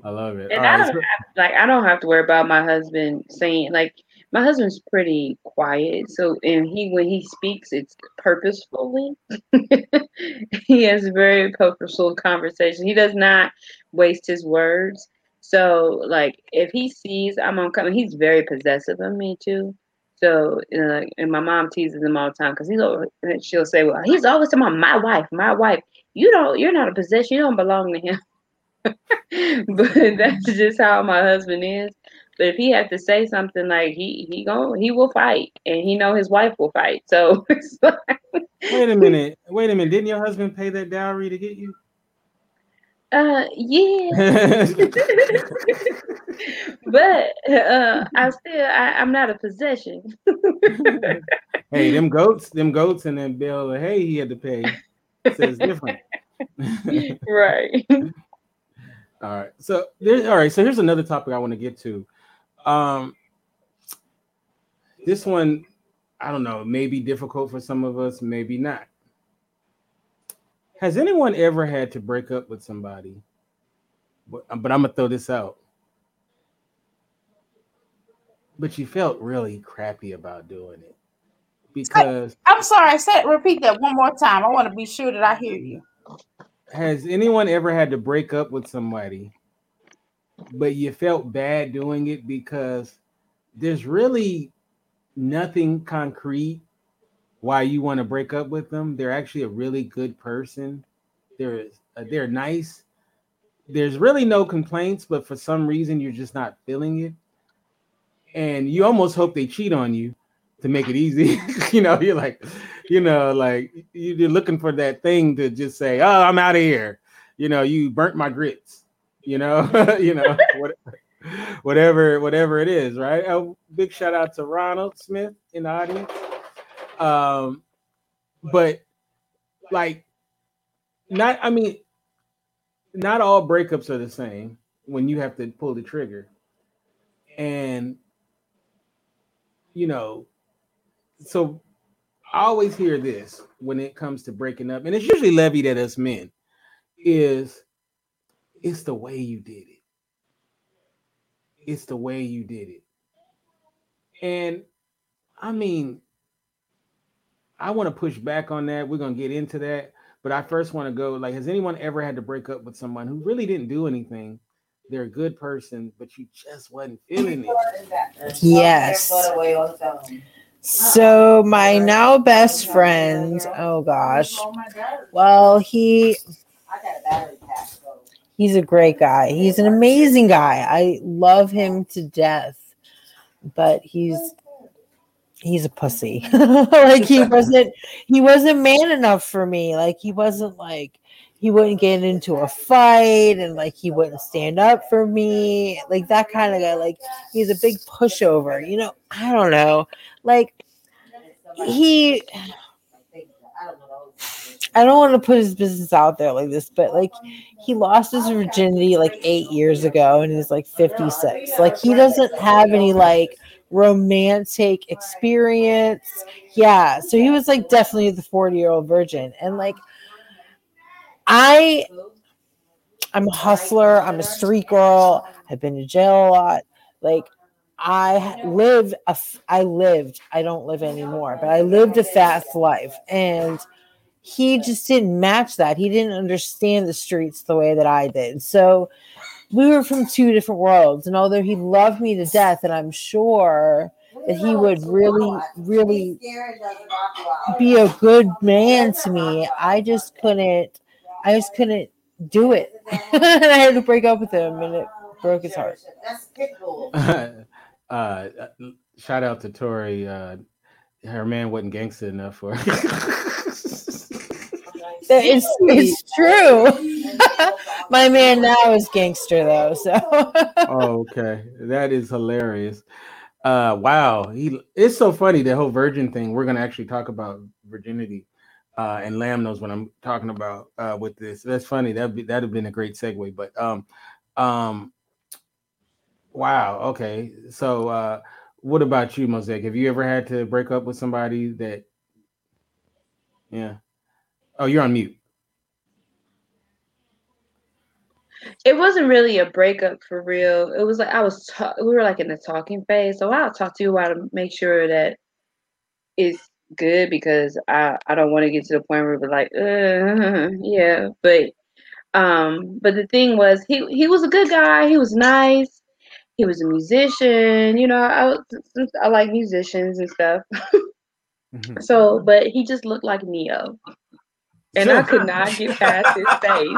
I love it. And All I right, don't so- have like I don't have to worry about my husband saying like my husband's pretty quiet. So, and he when he speaks, it's purposefully. [LAUGHS] he has very purposeful conversation. He does not waste his words. So, like, if he sees I'm on coming, he's very possessive of me too. So, and my mom teases him all the time because he's over. She'll say, "Well, he's always talking about my wife, my wife. You don't. You're not a possession. You don't belong to him." [LAUGHS] but that's just how my husband is. But if he has to say something like he he go he will fight, and he know his wife will fight. So [LAUGHS] like, wait a minute, wait a minute. Didn't your husband pay that dowry to get you? Uh, yeah. [LAUGHS] but uh, I still I, I'm not a possession. [LAUGHS] hey, them goats, them goats, and then bill of hay he had to pay says different. right. All right. So there's all right. So here's another topic I want to get to. Um, this one, I don't know, may be difficult for some of us, maybe not. Has anyone ever had to break up with somebody? But, but I'm gonna throw this out. But you felt really crappy about doing it because I'm sorry. I said repeat that one more time. I want to be sure that I hear you. Has anyone ever had to break up with somebody, but you felt bad doing it because there's really nothing concrete why you want to break up with them? They're actually a really good person. They're uh, they're nice. There's really no complaints, but for some reason you're just not feeling it, and you almost hope they cheat on you to make it easy. [LAUGHS] you know, you're like, you know, like you're looking for that thing to just say, "Oh, I'm out of here." You know, you burnt my grits. You know, [LAUGHS] you know, [LAUGHS] what, whatever, whatever it is, right? A big shout out to Ronald Smith in the audience. Um, but like, not, I mean, not all breakups are the same when you have to pull the trigger. And, you know, so I always hear this when it comes to breaking up, and it's usually levied at us men, is it's the way you did it. It's the way you did it. And I mean, I want to push back on that. We're going to get into that. But I first want to go like, has anyone ever had to break up with someone who really didn't do anything? They're a good person, but you just wasn't feeling it. Yes. So my now best friend, oh gosh. Well, he he's a great guy. He's an amazing guy. I love him to death. But he's he's a pussy. [LAUGHS] like he wasn't he wasn't man enough for me. Like he wasn't like he wouldn't get into a fight and like he wouldn't stand up for me. Like that kind of guy. Like he's a big pushover. You know, I don't know. Like he I don't want to put his business out there like this, but like he lost his virginity like eight years ago and he's like 56. Like he doesn't have any like romantic experience. Yeah. So he was like definitely the 40 year old virgin. And like, I, I'm a hustler. I'm a street girl. I've been to jail a lot. Like, I lived a, I lived, I don't live anymore, but I lived a fast life. And he just didn't match that. He didn't understand the streets the way that I did. So, we were from two different worlds. And although he loved me to death, and I'm sure that he would really, really be a good man to me, I just couldn't, I just couldn't do it. [LAUGHS] and I had to break up with him, and it broke his heart. [LAUGHS] uh, shout out to Tori. Uh, her man wasn't gangster enough for her. [LAUGHS] it's, it's true. [LAUGHS] My man now is gangster though, so. [LAUGHS] oh, okay, that is hilarious. Uh, wow, he it's so funny the whole virgin thing. We're gonna actually talk about virginity, uh, and Lamb knows what I'm talking about uh, with this. That's funny. That'd be that'd have been a great segue. But um, um, wow. Okay, so uh, what about you, Mosaic? Have you ever had to break up with somebody that? Yeah. Oh, you're on mute. it wasn't really a breakup for real. It was like I was ta- we were like in the talking phase. So I'll talk to you about to make sure that it's good because I I don't want to get to the point where we're like, uh, [LAUGHS] yeah. But um, but the thing was, he he was a good guy. He was nice. He was a musician. You know, I was, I like musicians and stuff. Mhm. So, but he just looked like Ne-Yo, and I could not get past his face.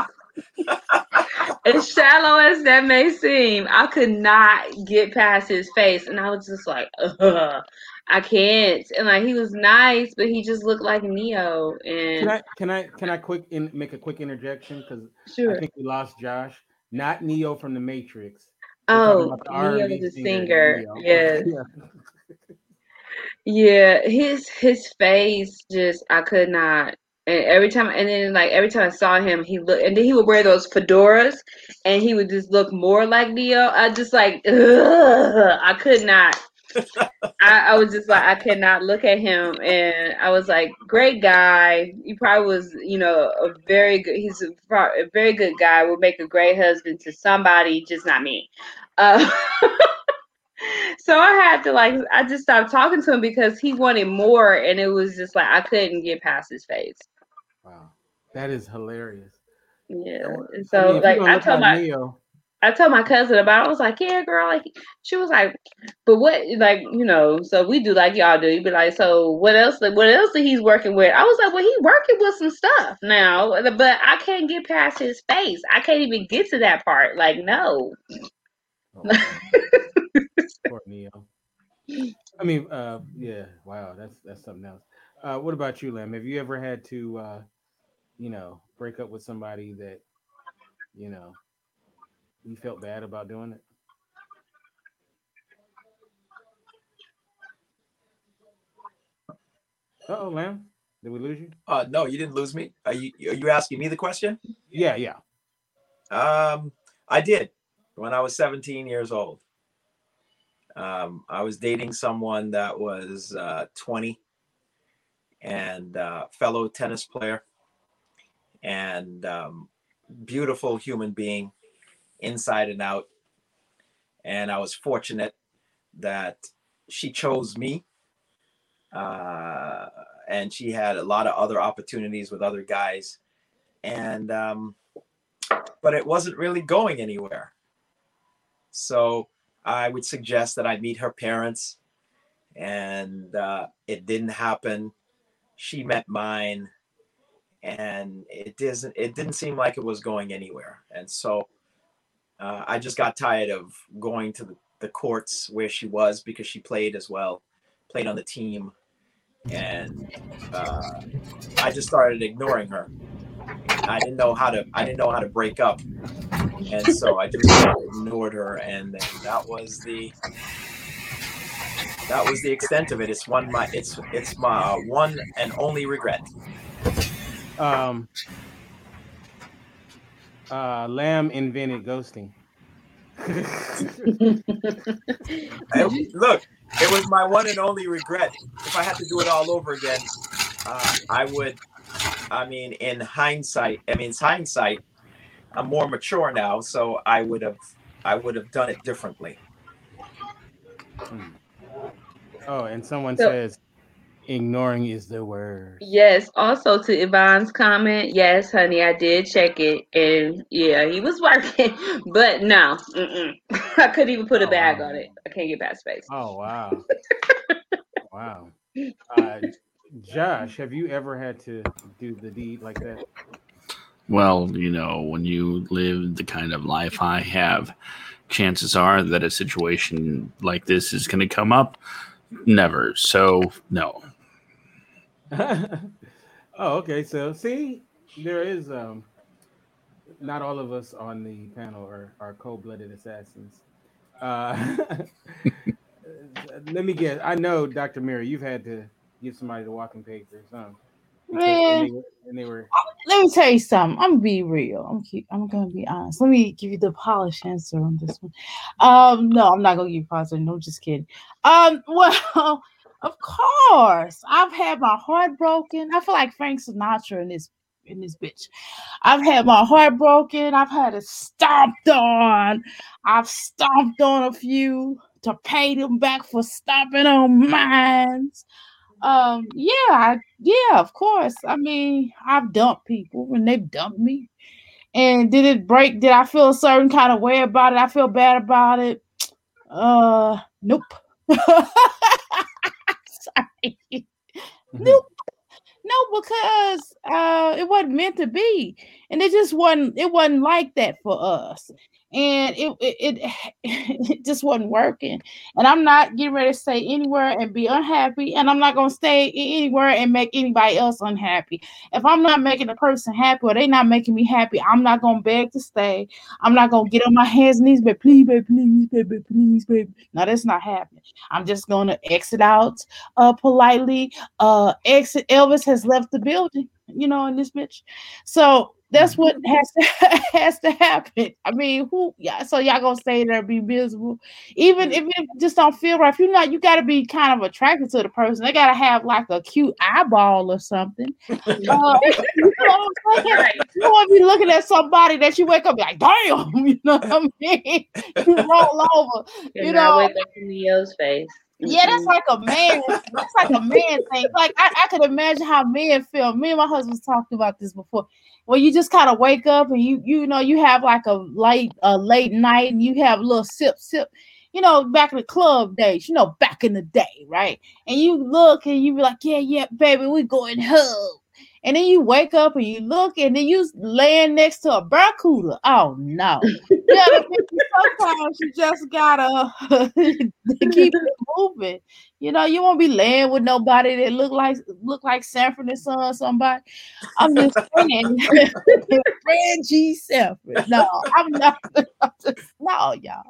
as shallow as that may seem, I could not get past his face, and I was just like, Ugh, I can't. And like he was nice, but he just looked like Ne-Yo. And can I can I can I quick in, make a quick interjection because I think we lost Josh, not Neo from the Matrix. We're oh, about the Ne-Yo the singer, singer, Ne-Yo. yes. [LAUGHS] Yeah. Yeah, his his face just I could not. And every time, and then like every time I saw him, he looked, and then he would wear those fedoras, and he would just look more like Ne-Yo. I just like, ugh, [LAUGHS] I could not. [LAUGHS] I, I was just like, I could not look at him, and I was like, great guy. He probably was, you know, a very good. He's a, a very good guy. Would make a great husband to somebody, just not me. Uh, [LAUGHS] so I had to like I just stopped talking to him because he wanted more and it was just like I couldn't get past his face. That is hilarious. Yeah. And I so mean, like I told like my I told my cousin about it. I was like, Yeah, girl, like she was like, But what like, you know, so we do like y'all do. You'd be like, So what else like what else that he's working with? I was like, Well, he's working with some stuff now, but I can't get past his face. I can't even get to that part. Like, no. oh, [LAUGHS] poor Ne-Yo. I mean, uh, yeah, wow, that's that's something else. Uh, what about you, Lam? Have you ever had to, uh, you know, break up with somebody that, you know, you felt bad about doing it? Uh oh, Lamb. Did we lose you? Uh, no, you didn't lose me. Are you are you asking me the question? Yeah, yeah. Um, I did when I was 17 years old. Um, I was dating someone that was uh, 20 and uh, fellow tennis player and um, beautiful human being inside and out. And I was fortunate that she chose me. Uh, and she had a lot of other opportunities with other guys. And, um, but it wasn't really going anywhere. So I would suggest that I meet her parents, and uh, it didn't happen. She met mine, and it doesn't. It didn't seem like it was going anywhere. And so uh, I just got tired of going to the, the courts where she was because she played as well, played on the team, and uh, I just started ignoring her. I didn't know how to. I didn't know how to break up, and so I just ignored her, and that was the that was the extent of it. It's one my it's it's my one and only regret. Um, uh, Lamb invented ghosting. [LAUGHS] I- look, it was my one and only regret. If I had to do it all over again, uh, I would. I mean, in hindsight, I mean, it's hindsight. I'm more mature now, so I would have, I would have done it differently. Hmm. Oh, and someone So- says ignoring is the word. Yes, also to Yvonne's comment, yes, honey, I did check it, and yeah, he was [LAUGHS] working, but no, mm-mm. [LAUGHS] I couldn't even put a Oh, bag wow. on it. I can't get past space. Oh wow. [LAUGHS] wow. Uh, Josh, have you ever had to do the deed like that? Well, you know, when you live the kind of life I have, chances are that a situation like this is going to come up. Never. So, no. [LAUGHS] oh, okay. So see, there is um not all of us on the panel are, are cold-blooded assassins. Uh [LAUGHS] let me guess. I know, Dr. Mary, you've had to give somebody the walking papers, huh? Man. and they, were- and they were Let me tell you something. I'm gonna be real. I'm keep, I'm gonna be honest. Let me give you the polished answer on this one. Um, no, I'm not gonna give you polished. No, just kidding. Um, [LAUGHS] well, of course, I've had my heart broken. I feel like Frank Sinatra in this in this bitch. I've had my heart broken. I've had it stomped on. I've stomped on a few to pay them back for stomping on mine. Um, yeah, I, yeah, of course. I mean, I've dumped people and they've dumped me. And did it break? Did I feel a certain kind of way about it? I feel bad about it. Uh, nope. [LAUGHS] [LAUGHS] Mhm. Nope. No, because uh it wasn't meant to be. And it just wasn't it wasn't like that for us. And it it it, [LAUGHS] it just wasn't working. And I'm not getting ready to stay anywhere and be unhappy. And I'm not gonna stay anywhere and make anybody else unhappy. If I'm not making a person happy or they're not making me happy, I'm not gonna beg to stay. I'm not gonna get on my hands and knees, but please, baby, please, baby, please, baby. No, that's not happening. I'm just gonna exit out uh politely. Uh exit Elvis has left the building, you know, in this bitch. So that's what has to [LAUGHS] has to happen. I mean, who yeah, so y'all gonna stay there and be miserable. Even if it just don't feel right. If you're not, you gotta be kind of attracted to the person. They gotta have like a cute eyeball or something. [LAUGHS] Uh, [LAUGHS] you know what I'm saying? You don't to be looking at somebody that you wake up like, damn, you know what I mean? You roll over. You know, wake up in Leo's face. yeah, that's like a man. That's like a man thing. Like I, I could imagine how men feel. Me and my husband's talked about this before. Well, you just kind of wake up and you you know you have like a late a late night and you have a little sip sip. You know, back in the club days. You know, back in the day, right? And you look and you be like, yeah, yeah, baby, we going home. And then you wake up and you look and then you laying next to a barracuda. Oh no. [LAUGHS] yeah, sometimes you just gotta [LAUGHS] keep it moving. You know, you won't be laying with nobody that look like look like Sanford and Son or somebody. I'm just [LAUGHS] saying, [LAUGHS] Reggie Sanford. No, I'm not. [LAUGHS] I'm just, no, y'all.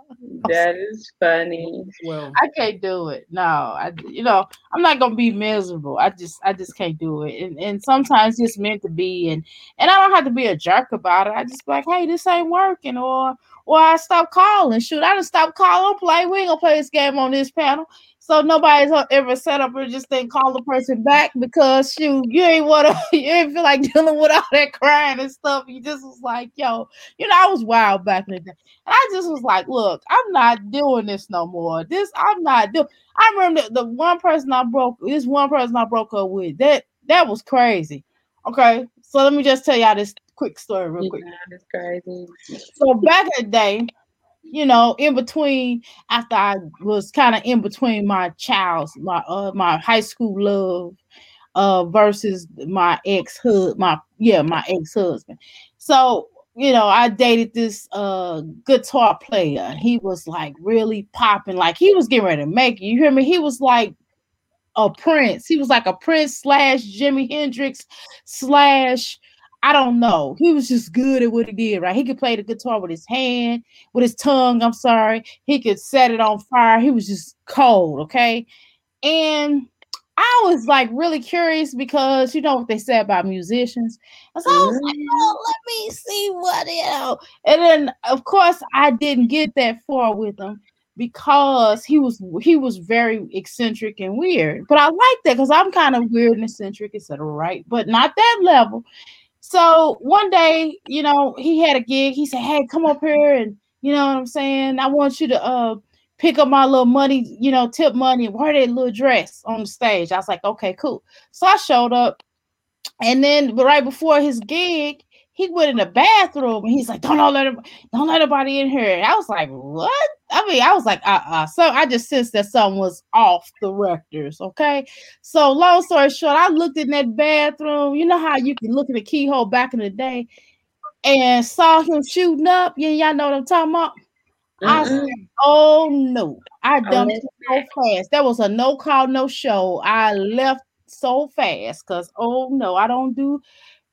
That is funny. Well, I can't do it. No, I you know, I'm not gonna be miserable. I just I just can't do it. And and sometimes it's meant to be and and I don't have to be a jerk about it. I just be like, hey, this ain't working, or or I stop calling. Shoot, I just stop calling, play. We ain't gonna play this game on this panel. So nobody's ever set up or just then call the person back because shoot, you ain't wanna [LAUGHS] you ain't feel like dealing with all that crying and stuff. You just was like, yo, you know, I was wild back in the day. And I just was like, look, I'm not doing this no more. This I'm not doing. I remember the, the one person I broke, this one person I broke up with. That that was crazy. Okay, so let me just tell y'all this quick story real quick. Yeah, that's crazy. So back in the day, you know, in between after I was kind of in between my child's my uh my high school love uh versus my ex husband my yeah my ex husband. So you know, I dated this uh guitar player. He was like really popping, like he was getting ready to make it. You hear me? He was like a prince. He was like a prince slash Jimi Hendrix slash I don't know. He was just good at what he did, right? He could play the guitar with his hand, with his tongue. I'm sorry. He could set it on fire. He was just cold, okay? And I was like really curious because you know what they say about musicians. And so I was like, oh, oh, let me see what you know. And then of course I didn't get that far with him because he was he was very eccentric and weird. But I like that because I'm kind of weird and eccentric, etc. Right, but not that level. So one day, you know, he had a gig. He said, "Hey, come up here and you know what I'm saying. I want you to uh pick up my little money, you know, tip money, wear that little dress on the stage." I was like, "Okay, cool." So I showed up, and then right before his gig, he went in the bathroom and he's like, "Don't let him, don't let nobody in here." And I was like, "What?" I mean, I was like, "Uh, uh." So I just sensed that something was off the rectors. Okay, so long story short, I looked in that bathroom. You know how you can look in the keyhole back in the day, and saw him shooting up. Yeah, y'all know what I'm talking about. I said, "Oh no!" I dumped it so fast. That was a no call, no show. I left so fast because oh no, I don't do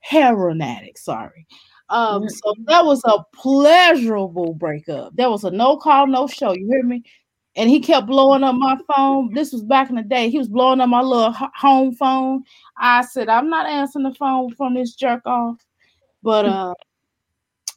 heroin addict. Sorry. Um, so that was a pleasurable breakup. That was a no call, no show. You hear me? And he kept blowing up my phone. This was back in the day. He was blowing up my little home phone. I said, I'm not answering the phone from this jerk off. But uh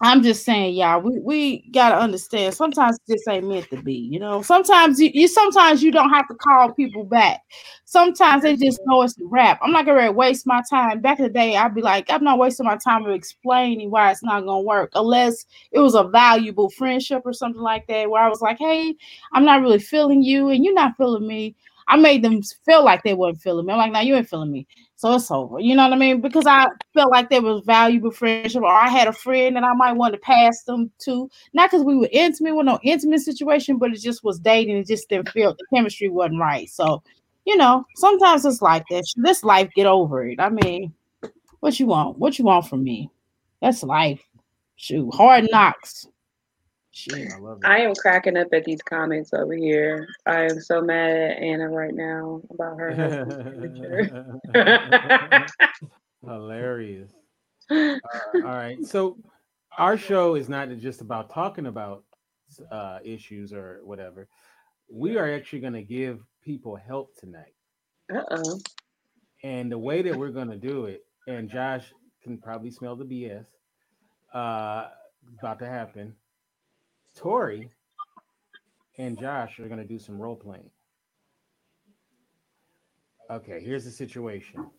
I'm just saying, y'all, we, we gotta understand. Sometimes this ain't meant to be, you know. Sometimes you, you sometimes you don't have to call people back. Sometimes they just know it's the rap. I'm not gonna waste my time. Back in the day, I'd be like, I'm not wasting my time of explaining why it's not gonna work, unless it was a valuable friendship or something like that, where I was like, Hey, I'm not really feeling you, and you're not feeling me. I made them feel like they weren't feeling me. I'm like, now you ain't feeling me. So it's over. You know what I mean? Because I felt like there was valuable friendship, or I had a friend that I might want to pass them to. Not because we were intimate, we're no intimate situation, but it just was dating. It just didn't feel the chemistry wasn't right. So, you know, sometimes it's like that. This life, get over it. I mean, what you want? What you want from me? That's life. Shoot, hard knocks. I love it. I am cracking up at these comments over here. I am so mad at Anna right now about her [LAUGHS] Hilarious. [LAUGHS] Uh, all right. So our show is not just about talking about uh, issues or whatever. We are actually going to give people help tonight. Uh-oh. And the way that we're going to do it, and Josh can probably smell the BS uh, about to happen Tori and Josh are going to do some role playing. Okay, here's the situation.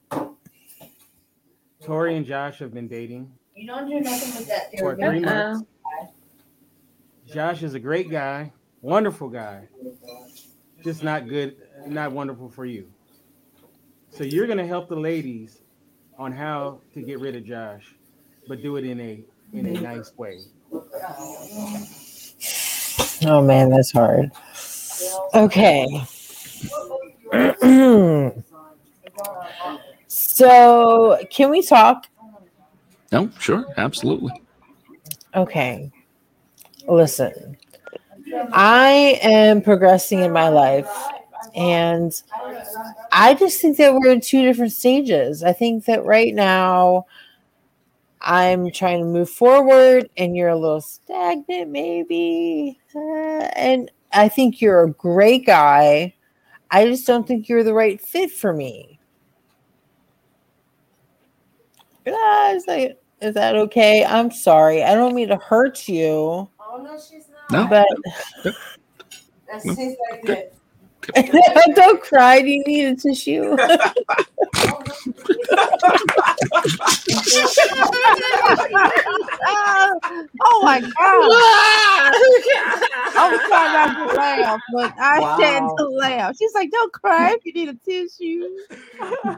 Tori and Josh have been dating. You don't do nothing with that. For three months. Josh is a great guy, wonderful guy, just not good, not wonderful for you. So you're going to help the ladies on how to get rid of Josh, but do it in a in a nice way. Oh man, that's hard. Okay. [CLEARS THROAT] so, can we talk? No, sure, absolutely. Okay. Listen, I am progressing in my life, and I just think that we're in two different stages. I think that right now, I'm trying to move forward and you're a little stagnant, maybe. Uh, and I think you're a great guy. I just don't think you're the right fit for me. Uh, is, that, is that okay? I'm sorry. I don't mean to hurt you. Oh, no, she's not. No. But that seems like it. [LAUGHS] Don't cry. Do you need a tissue? [LAUGHS] oh my god! [LAUGHS] I was trying not to laugh, but I wow. had to laugh. She's like, "Don't cry if you need a tissue." oh,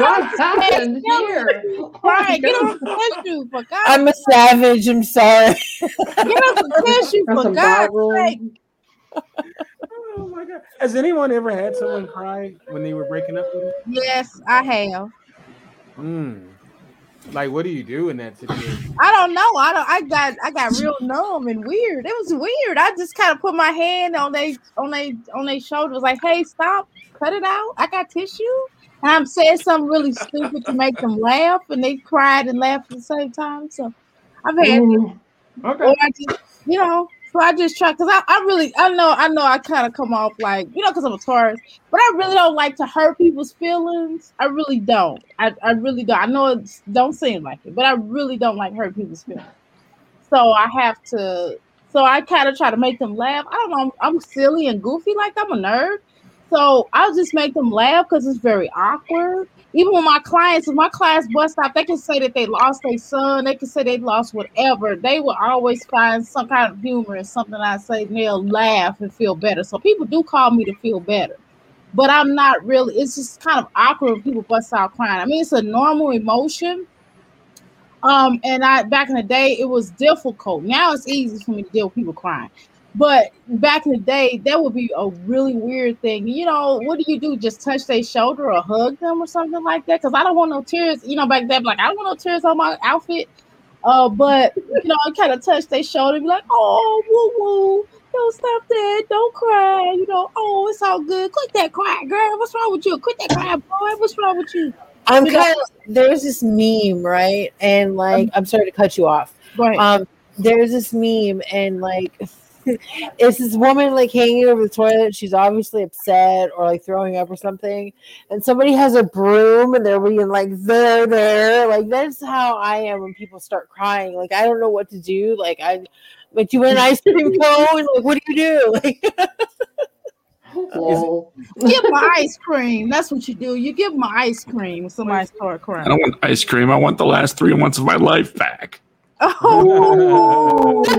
what's oh, happened here? Cry, get us a tissue for God. I'm a savage. I'm sorry. Get us a tissue for God's sake oh my god! Has anyone ever had someone cry when they were breaking up with you? Yes, I have. Hmm. Like, what do you do in that situation? I don't know. I don't. I got. I got real numb and weird. It was weird. I just kind of put my hand on they on they on their shoulders, like, "Hey, stop! Cut it out! I got tissue." And I'm saying something really stupid to make them laugh, and they cried and laughed at the same time. So I've had. Ooh, okay. Or I just, you know, so I just try because I, I really I know I know I kind of come off like you know because I'm a Taurus, but I really don't like to hurt people's feelings. I really don't. I, I really don't. I know it don't seem like it, but I really don't like hurt people's feelings. So I have to. So I kind of try to make them laugh. I don't know. I'm, I'm silly and goofy like I'm a nerd. So I'll just make them laugh because it's very awkward even with my clients, if my clients bust out, they can say that they lost their son, they can say they lost whatever. They will always find some kind of humor in something I say, and they'll laugh and feel better. So people do call me to feel better. But I'm not really, it's just kind of awkward when people bust out crying. I mean, it's a normal emotion. Um, and I back in the day it was difficult. Now it's easy for me to deal with people crying. But back in the day, that would be a really weird thing. You know, what do you do? Just touch their shoulder or hug them or something like that? Because I don't want no tears. You know, back then, like I don't want no tears on my outfit. Uh, but you know, I kind of touch their shoulder, be like, "Oh, woo woo, don't stop that, don't cry." You know, oh, it's all good. Quit that cry, girl. What's wrong with you? Quit that cry, boy. What's wrong with you? I'm kind of there's this meme, right? And like, I'm sorry to cut you off. Right. Um, there's this meme, and like it's this woman like hanging over the toilet. She's obviously upset or like throwing up or something. And somebody has a broom and they're being like, there, there. Like, that's how I am when people start crying. Like, I don't know what to do. Like, I, like, do you want an ice cream [LAUGHS] cone? Like, what do you do? Like, [LAUGHS] Lol. Give them ice cream. That's what you do. You give them ice cream when somebody start I don't want ice cream. I want the last three months of my life back. Oh, [LAUGHS]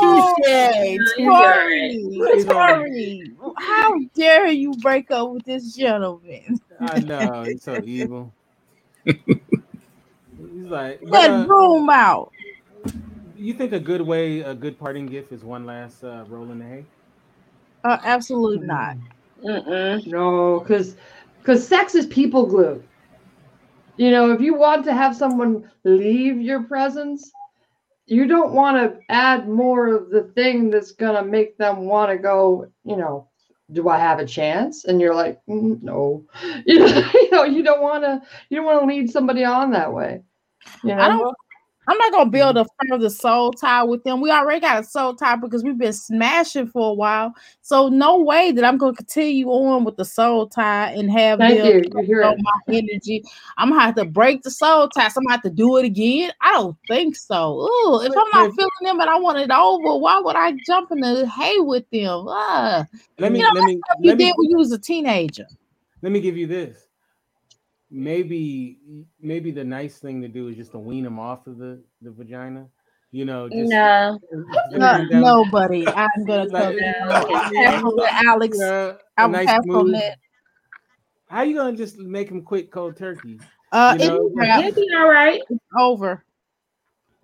touche. You're. Tori, Tori, how dare you break up with this gentleman? I know he's so evil. he's like, but, Let uh, room out. you think a good way, a good parting gift is one last uh, roll in the hay? Uh, absolutely not. Mm-mm. No, because because sex is people glue. You know, if you want to have someone leave your presence, you don't want to add more of the thing that's gonna make them want to go. You know, do I have a chance? And you're like, "Mm, no. You [LAUGHS] know, you know, you don't want to. You don't want to lead somebody on that way. You know? I don't. I'm not gonna build a further soul tie with them. We already got a soul tie because we've been smashing for a while. So no way that I'm gonna continue on with the soul tie and have Thank them you. You my energy. I'm gonna have to break the soul tie. So I'm gonna have to do it again. I don't think so. Ooh, if I'm not feeling them and I want it over, why would I jump in the hay with them? Ah, Let me You know, let me you let me did when you was a teenager. let me give you this. Maybe maybe the nice thing to do is just to wean them off of the the vagina. You know, just No. No, nobody. [LAUGHS] I'm gonna Like, come No. pass Alex. Yeah, I a will nice pass on move. How you gonna just make him quit cold turkey? Uh, you know? he'll be all right. It's over.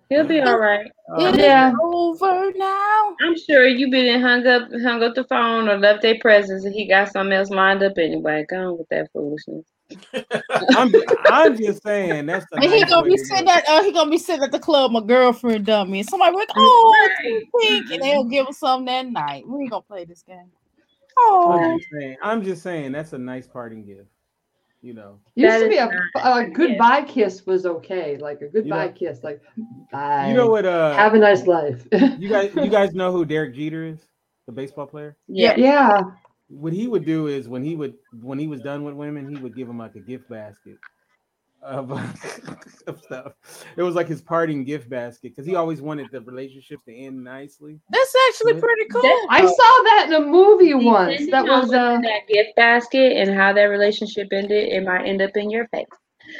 He'll be all right. Uh, Yeah. over now. I'm sure you've been hung up hung up the phone or left their presence and he got something else lined up anyway. Go on with that foolishness. I'm I'm just saying that's the And he gonna be sitting go. at uh, he gonna be sitting at the club. My girlfriend dumped me. And somebody like, oh, Right. pink, and they'll give him something that night. We ain't gonna play this game. I'm Oh, just saying. I'm just saying that's a nice parting gift. You know. Used to be a, a goodbye kiss was okay, like a goodbye know- kiss, like bye. You know what? Uh, Have a nice life. you guys you [LAUGHS] guys know who Derek Jeter is, the baseball player. Yeah. yeah. What he would do is when he would when he was done with women, he would give them like a gift basket of, [LAUGHS] of stuff. It was like his parting gift basket because he always wanted the relationships to end nicely. that's actually pretty cool. That's- I saw that in a movie once. That was what's uh that gift basket and how that relationship ended, it might end up in your face.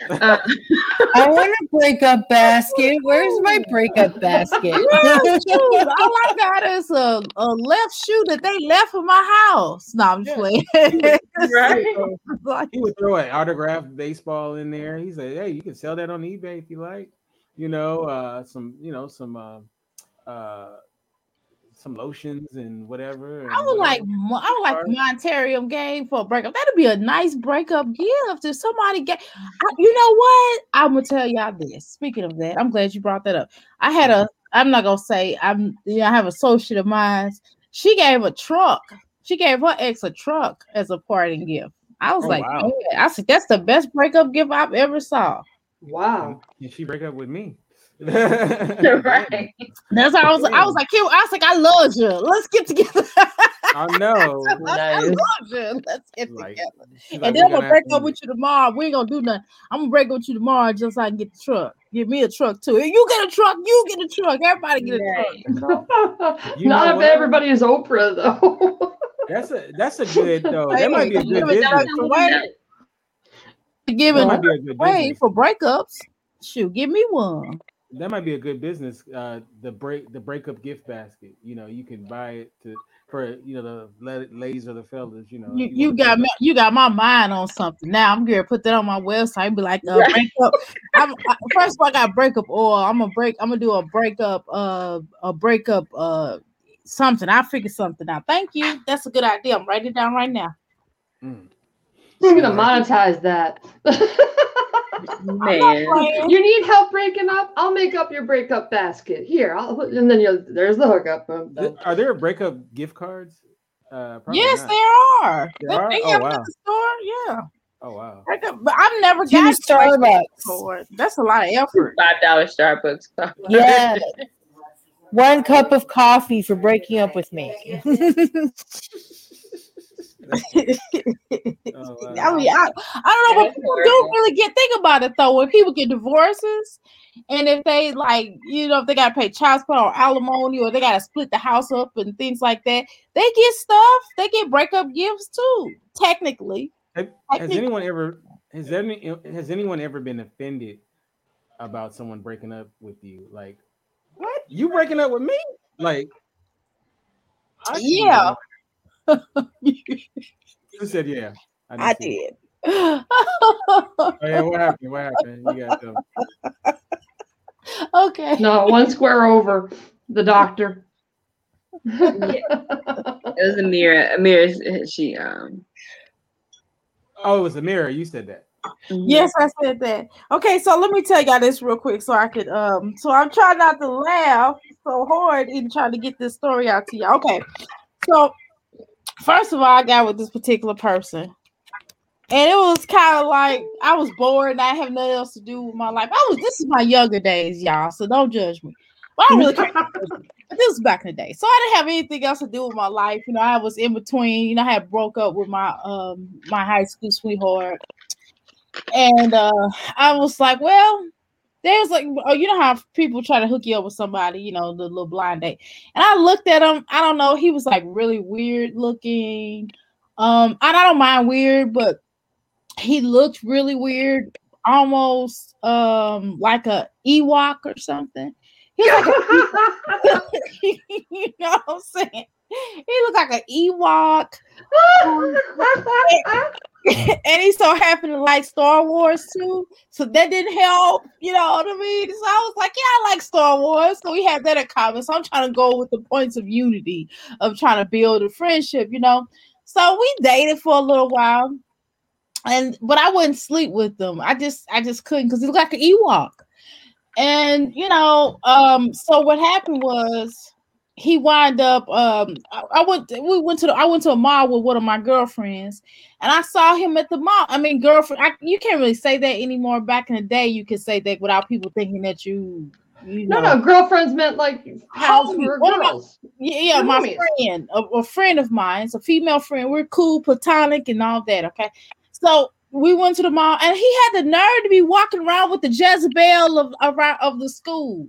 Uh, [LAUGHS] I want a breakup basket. Where's my breakup basket? [LAUGHS] All I got is a, a left shoe that they left in my house. No, I'm just playing. [LAUGHS] Right. He would throw an autographed baseball in there. He said, "Hey, you can sell that on eBay if you like. You know, uh, some you know some uh, uh, some lotions and whatever." I and would like whatever. Mo- I would like Monterium game for a breakup. That'd be a nice breakup gift if somebody get. I, you know what? I'm gonna tell y'all this. Speaking of that, I'm glad you brought that up. I had a. I'm not gonna say I'm. You know, I have a associate of mine. She gave a truck. She gave her ex a truck as a parting gift. I was Oh, like, wow. I said that's the best breakup gift I've ever saw. wow. Can she break up with me? [LAUGHS] [LAUGHS] right. That's how I was. I was like, Kim, I was like, I love you. Let's get together. [LAUGHS] I know. I Nice. love you. Let's get Like, together. she's like, And then I'm gonna break up with you tomorrow. We ain't gonna do nothing. I'm gonna break up with you tomorrow just so I can get the truck. Give me a truck too. If you get a truck, you get a truck. Everybody get a truck. You know Not if what? everybody is Oprah though. That's a that's a good though. That might be a look, good give it that business. extra way. Giving That might be a good away for breakups. Shoot, give me one. That might be a good business. Uh, the break the breakup gift basket. You know, you can buy it to for you know the la- ladies or the fellas. You know, You, if you got break me, you got my mind on something. Now I'm gonna put that on my website. Be like, uh, Right. breakup. I'm, I, first of all, I got breakup oil. I'm gonna break. I'm gonna do a breakup. Uh, a breakup. Uh, something. I figured something out. Thank you. That's a good idea. I'm writing it down right now. Mm. We're gonna monetize that. [LAUGHS] Man. you need help breaking up? I'll make up your breakup basket. Here, I'll and then you'll. there's the hookup. Boom, Th- boom. Are there breakup gift cards? Uh, yes, not. there are. There They- are? They Oh, have them wow. in the store. Yeah. Oh wow. But I've never Jimmy got a breakup Starbucks. for. That's a lot of effort. Five dollar Starbucks. coffee. [LAUGHS] Yeah. [LAUGHS] one cup of coffee for breaking up with me. [LAUGHS] Oh, [LAUGHS] wow. I mean, I, I don't know, but people do really get think about it though. When people get divorces, and if they like, you know, if they gotta pay child support or alimony, or they gotta split the house up and things like that, they get stuff. They get breakup gifts too. Technically, has anyone ever has any has anyone ever been offended about someone breaking up with you? Like, what? You breaking up with me? Like, I Yeah. Know. You said yeah. I see it. did. Oh, yeah, what happened? What happened? You got to okay. No, one square over the doctor. It was Amira. Amira, she um. Oh, it was a mirror. You said that. Yes, I said that. Okay, so let me tell y'all this real quick so I could um so I'm trying not to laugh so hard in trying to get this story out to y'all. Okay. So first of all, I got with this particular person. And it was kind of like I was bored and I have nothing else to do with my life. I was this is my younger days, y'all, so don't judge me. But I don't really care. [LAUGHS] But this was back in the day. So I didn't have anything else to do with my life. You know, I was in between, you know, I had broke up with my um my high school sweetheart. And uh I was like, well, they was like, oh, you know how people try to hook you up with somebody, you know, the little blind date. And I looked at him, I don't know, he was like really weird looking. Um, and I don't mind weird, but he looked really weird, almost um like a Ewok or something. He was like [LAUGHS] you know what I'm saying? He looked like an Ewok. [LAUGHS] and he so happened to like Star Wars too. So that didn't help, you know what I mean? So I was like, yeah, I like Star Wars. So we had that in common. So I'm trying to go with the points of unity of trying to build a friendship, you know. So we dated for a little while. And but I wouldn't sleep with them. I just I just couldn't because he looked like an Ewok. And you know, um, so what happened was he wind up um I, I went we went to the I went to a mall with one of my girlfriends and I saw him at the mall. I mean, girlfriend, I, you can't really say that anymore. Back in the day, you could say that without people thinking that you, you No, know, no, girlfriends meant like pals who girls. yeah, yeah, my homies. friend, a, a friend of mine, it's a female friend. We're cool, platonic, and all that. Okay, so we went to the mall, and he had the nerve to be walking around with the Jezebel of around of the school.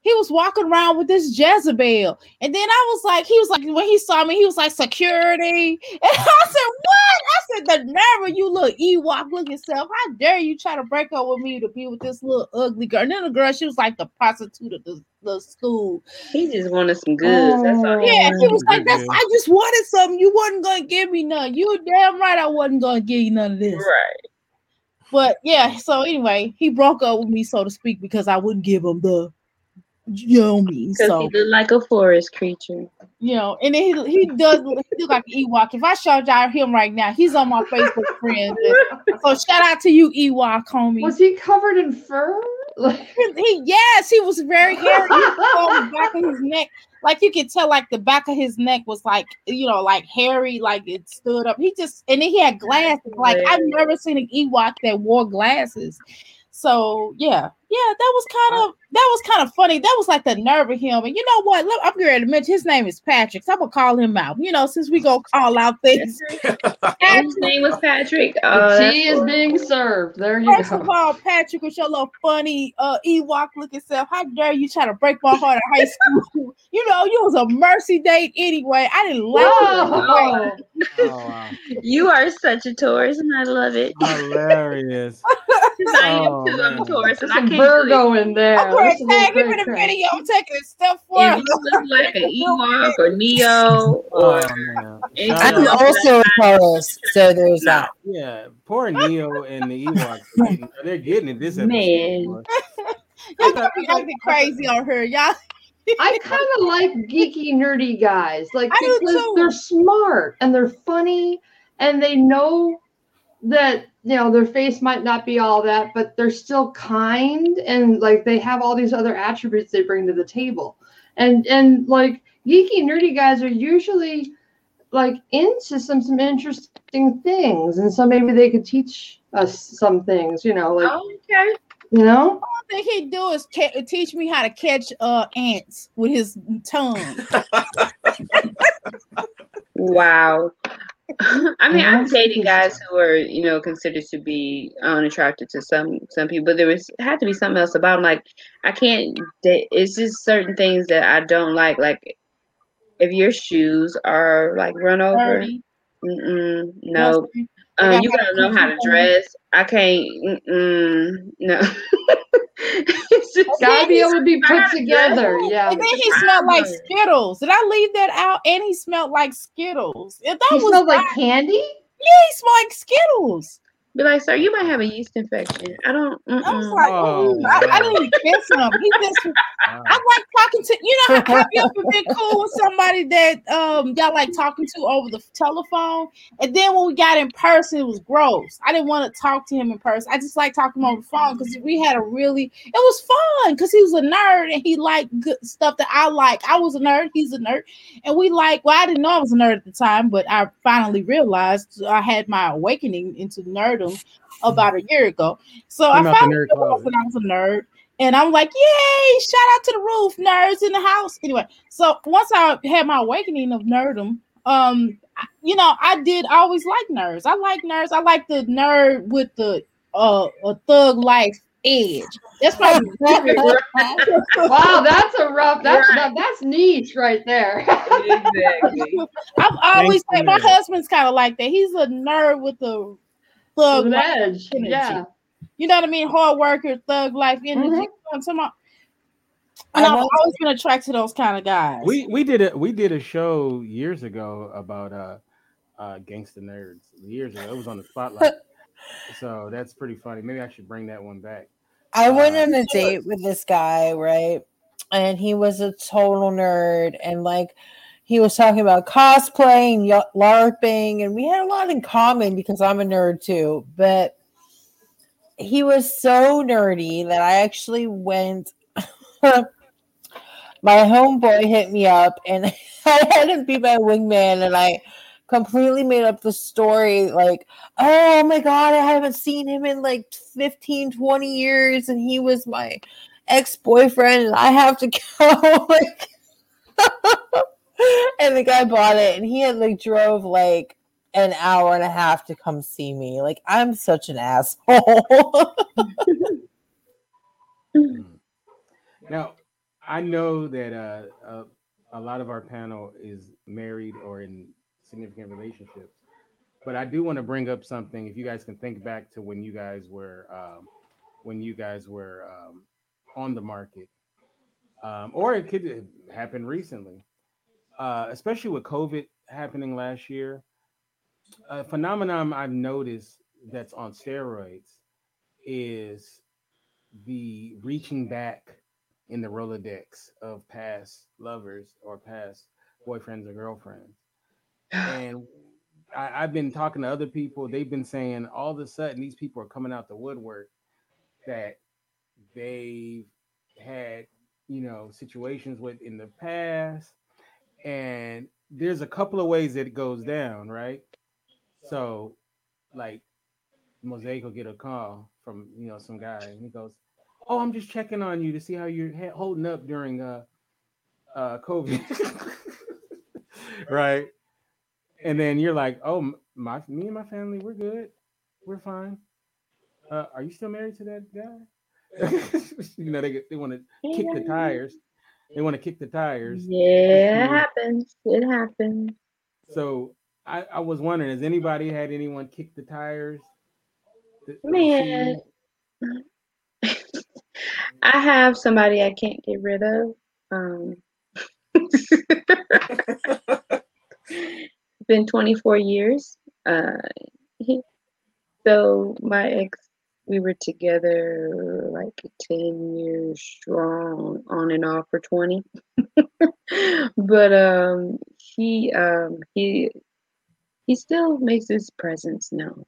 He was walking around with this Jezebel, and then I was like, he was like, when he saw me, he was like security, [LAUGHS] and I said, what? I said, the nerve of you, little Ewok looking self. How dare you try to break up with me to be with this little ugly girl? And then the girl, she was like the prostitute of the, the school. He just wanted some goods. That's all. Yeah, he was like, "That's. I just wanted something. You wasn't gonna give me none. You damn right. I wasn't gonna give you none of this." Right. But yeah, so anyway, he broke up with me, so to speak, because I wouldn't give him the, you know me. Because So he looked like a forest creature. you know, and then he he does look- he look like an Ewok. If I showed y'all him right now, he's on my Facebook friends. So shout out to you, Ewok homie. Was he covered in fur? He yes, he was very hairy. He was on the [LAUGHS] back of his neck. Like you could tell, like the back of his neck was like, you know, like hairy, like it stood up. He just and then he had glasses. Like I've never seen an Ewok that wore glasses. So yeah, yeah, that was kind of that was kind of funny. That was like the nerve of him. And you know what? Let- I'm going to mention his name is Patrick. So I'm gonna call him out. You know, since we go call out things. [LAUGHS] His name was Patrick. Uh, the that's tea is cool. being served. There you First of go. all, Patrick, with your little funny uh Ewok looking self, how dare you try to break my heart in high [LAUGHS] school? you know, you was a mercy date anyway. I didn't like Whoa. [LAUGHS] Oh, wow. You are such a Taurus, and I love it. Hilarious. 'Cause I am Oh, too. I'm a. Taurus, and There's I some can't do. Virgo in there. I'm going There's to a tag him in the video. I'm taking a step If forward. you look like an [LAUGHS] Ewok or Ne-Yo Oh, or man. I'm out. also a Taurus, so there's that. Yeah, poor Ne-Yo and the Ewoks. are They're getting it this episode. Man. [LAUGHS] Y'all gonna be acting crazy on her, y'all. I kind of like geeky, nerdy guys, like I do because too. they're smart and they're funny and they know that you know their face might not be all that, but they're still kind and like they have all these other attributes they bring to the table. And and like geeky, nerdy guys are usually like into some some interesting things, and so maybe they could teach us some things. You know, like Oh, okay. You know? All thing he'd do is ca- teach me how to catch uh ants with his tongue. [LAUGHS] Wow. [LAUGHS] I mean, I've That's dated guys who are, you know, considered to be unattracted to some some people, but there was had to be something else about them. Like, I can't. It's just certain things that I don't like. Like, if your shoes are like run over, no. Um, you gotta know how to dress. I can't. No. It's just- Gotta be able to be put together. Yeah. And then he smelled like Skittles. Did I leave that out? And he smelled like Skittles. If that He was smells like candy? yeah, he smelled like Skittles. Be like, sir, you might have a yeast infection. I don't. I was Mm-mm. like, Oh, "Ooh, I, I didn't even kiss him. He just [LAUGHS] Wow. I like talking to you know have you ever been cool with somebody that um y'all like talking to over the telephone and then when we got in person it was gross. I didn't want to talk to him in person. I just like talking on the phone because we had a really it was fun because he was a nerd and he liked good stuff that I like. I was a nerd, he's a nerd, and we like well I didn't know I was a nerd at the time, but I finally realized I had my awakening into nerdom about a year ago. So Came I found the finally nerd realized I was a nerd. And I'm like, yay, shout out to the roof, nerds in the house. Anyway, so once I had my awakening of nerdom, um, you know, I did always like nerds. I like nerds. I like the nerd with the uh a thug life edge. That's my [LAUGHS] [LAUGHS] Wow, that's a rough. That's Right. that, that's niche right there. exactly. [LAUGHS] I've always Thank said my husband's kind of like that. He's a nerd with the thug life edge. energy. Yeah. You know what I mean? Hard worker, thug life energy. Mhm. You know what I'm talking about? And I'm I've always been attracted to those kind of guys. We we did a we did a show years ago about uh uh gangster nerds years ago. It was on the spotlight. [LAUGHS] so that's pretty funny. Maybe I should bring that one back. I went Uh, on a date with this guy, right? And he was a total nerd. And like, he was talking about cosplay and LARPing. And we had a lot in common because I'm a nerd too. But he was so nerdy that I actually went. [LAUGHS] my homeboy hit me up and [LAUGHS] I had him be my wingman. And I completely made up the story like oh my god i haven't seen him in like 15 20 years and he was my ex-boyfriend and i have to [LAUGHS] go like [LAUGHS] and the guy bought it and he had like drove like an hour and a half to come see me like i'm such an asshole [LAUGHS] Now, I know that uh, uh, a lot of our panel is married or in significant relationships, but I do want to bring up something. If you guys can think back to when you guys were um, when you guys were um, on the market, um, or it could happen recently, uh, especially with COVID happening last year. A phenomenon I've noticed that's on steroids is the reaching back in the Rolodex of past lovers or past boyfriends or girlfriends. [SIGHS] And I, I've been talking to other people, they've been saying all of a sudden these people are coming out the woodwork that they've had, you know, situations with in the past. And there's a couple of ways that it goes down, right? So, like, Mosaic will get a call from, you know, some guy, and he goes, oh, I'm just checking on you to see how you're ha- holding up during uh uh COVID, [LAUGHS] right? And then you're like, oh, my me and my family, we're good, we're fine. Uh, are you still married to that guy? [LAUGHS] you know, they they want to kick the tires. They want to kick the tires. Yeah, it happens. It happens. So I, I was wondering, has anybody had anyone kick the tires? to- to see Man. [LAUGHS] I have somebody I can't get rid of. Um, [LAUGHS] [LAUGHS] been 24 years. Uh, he, so my ex, we were together like 10 years strong, on and off for 20. [LAUGHS] but um, he um, he he still makes his presence known.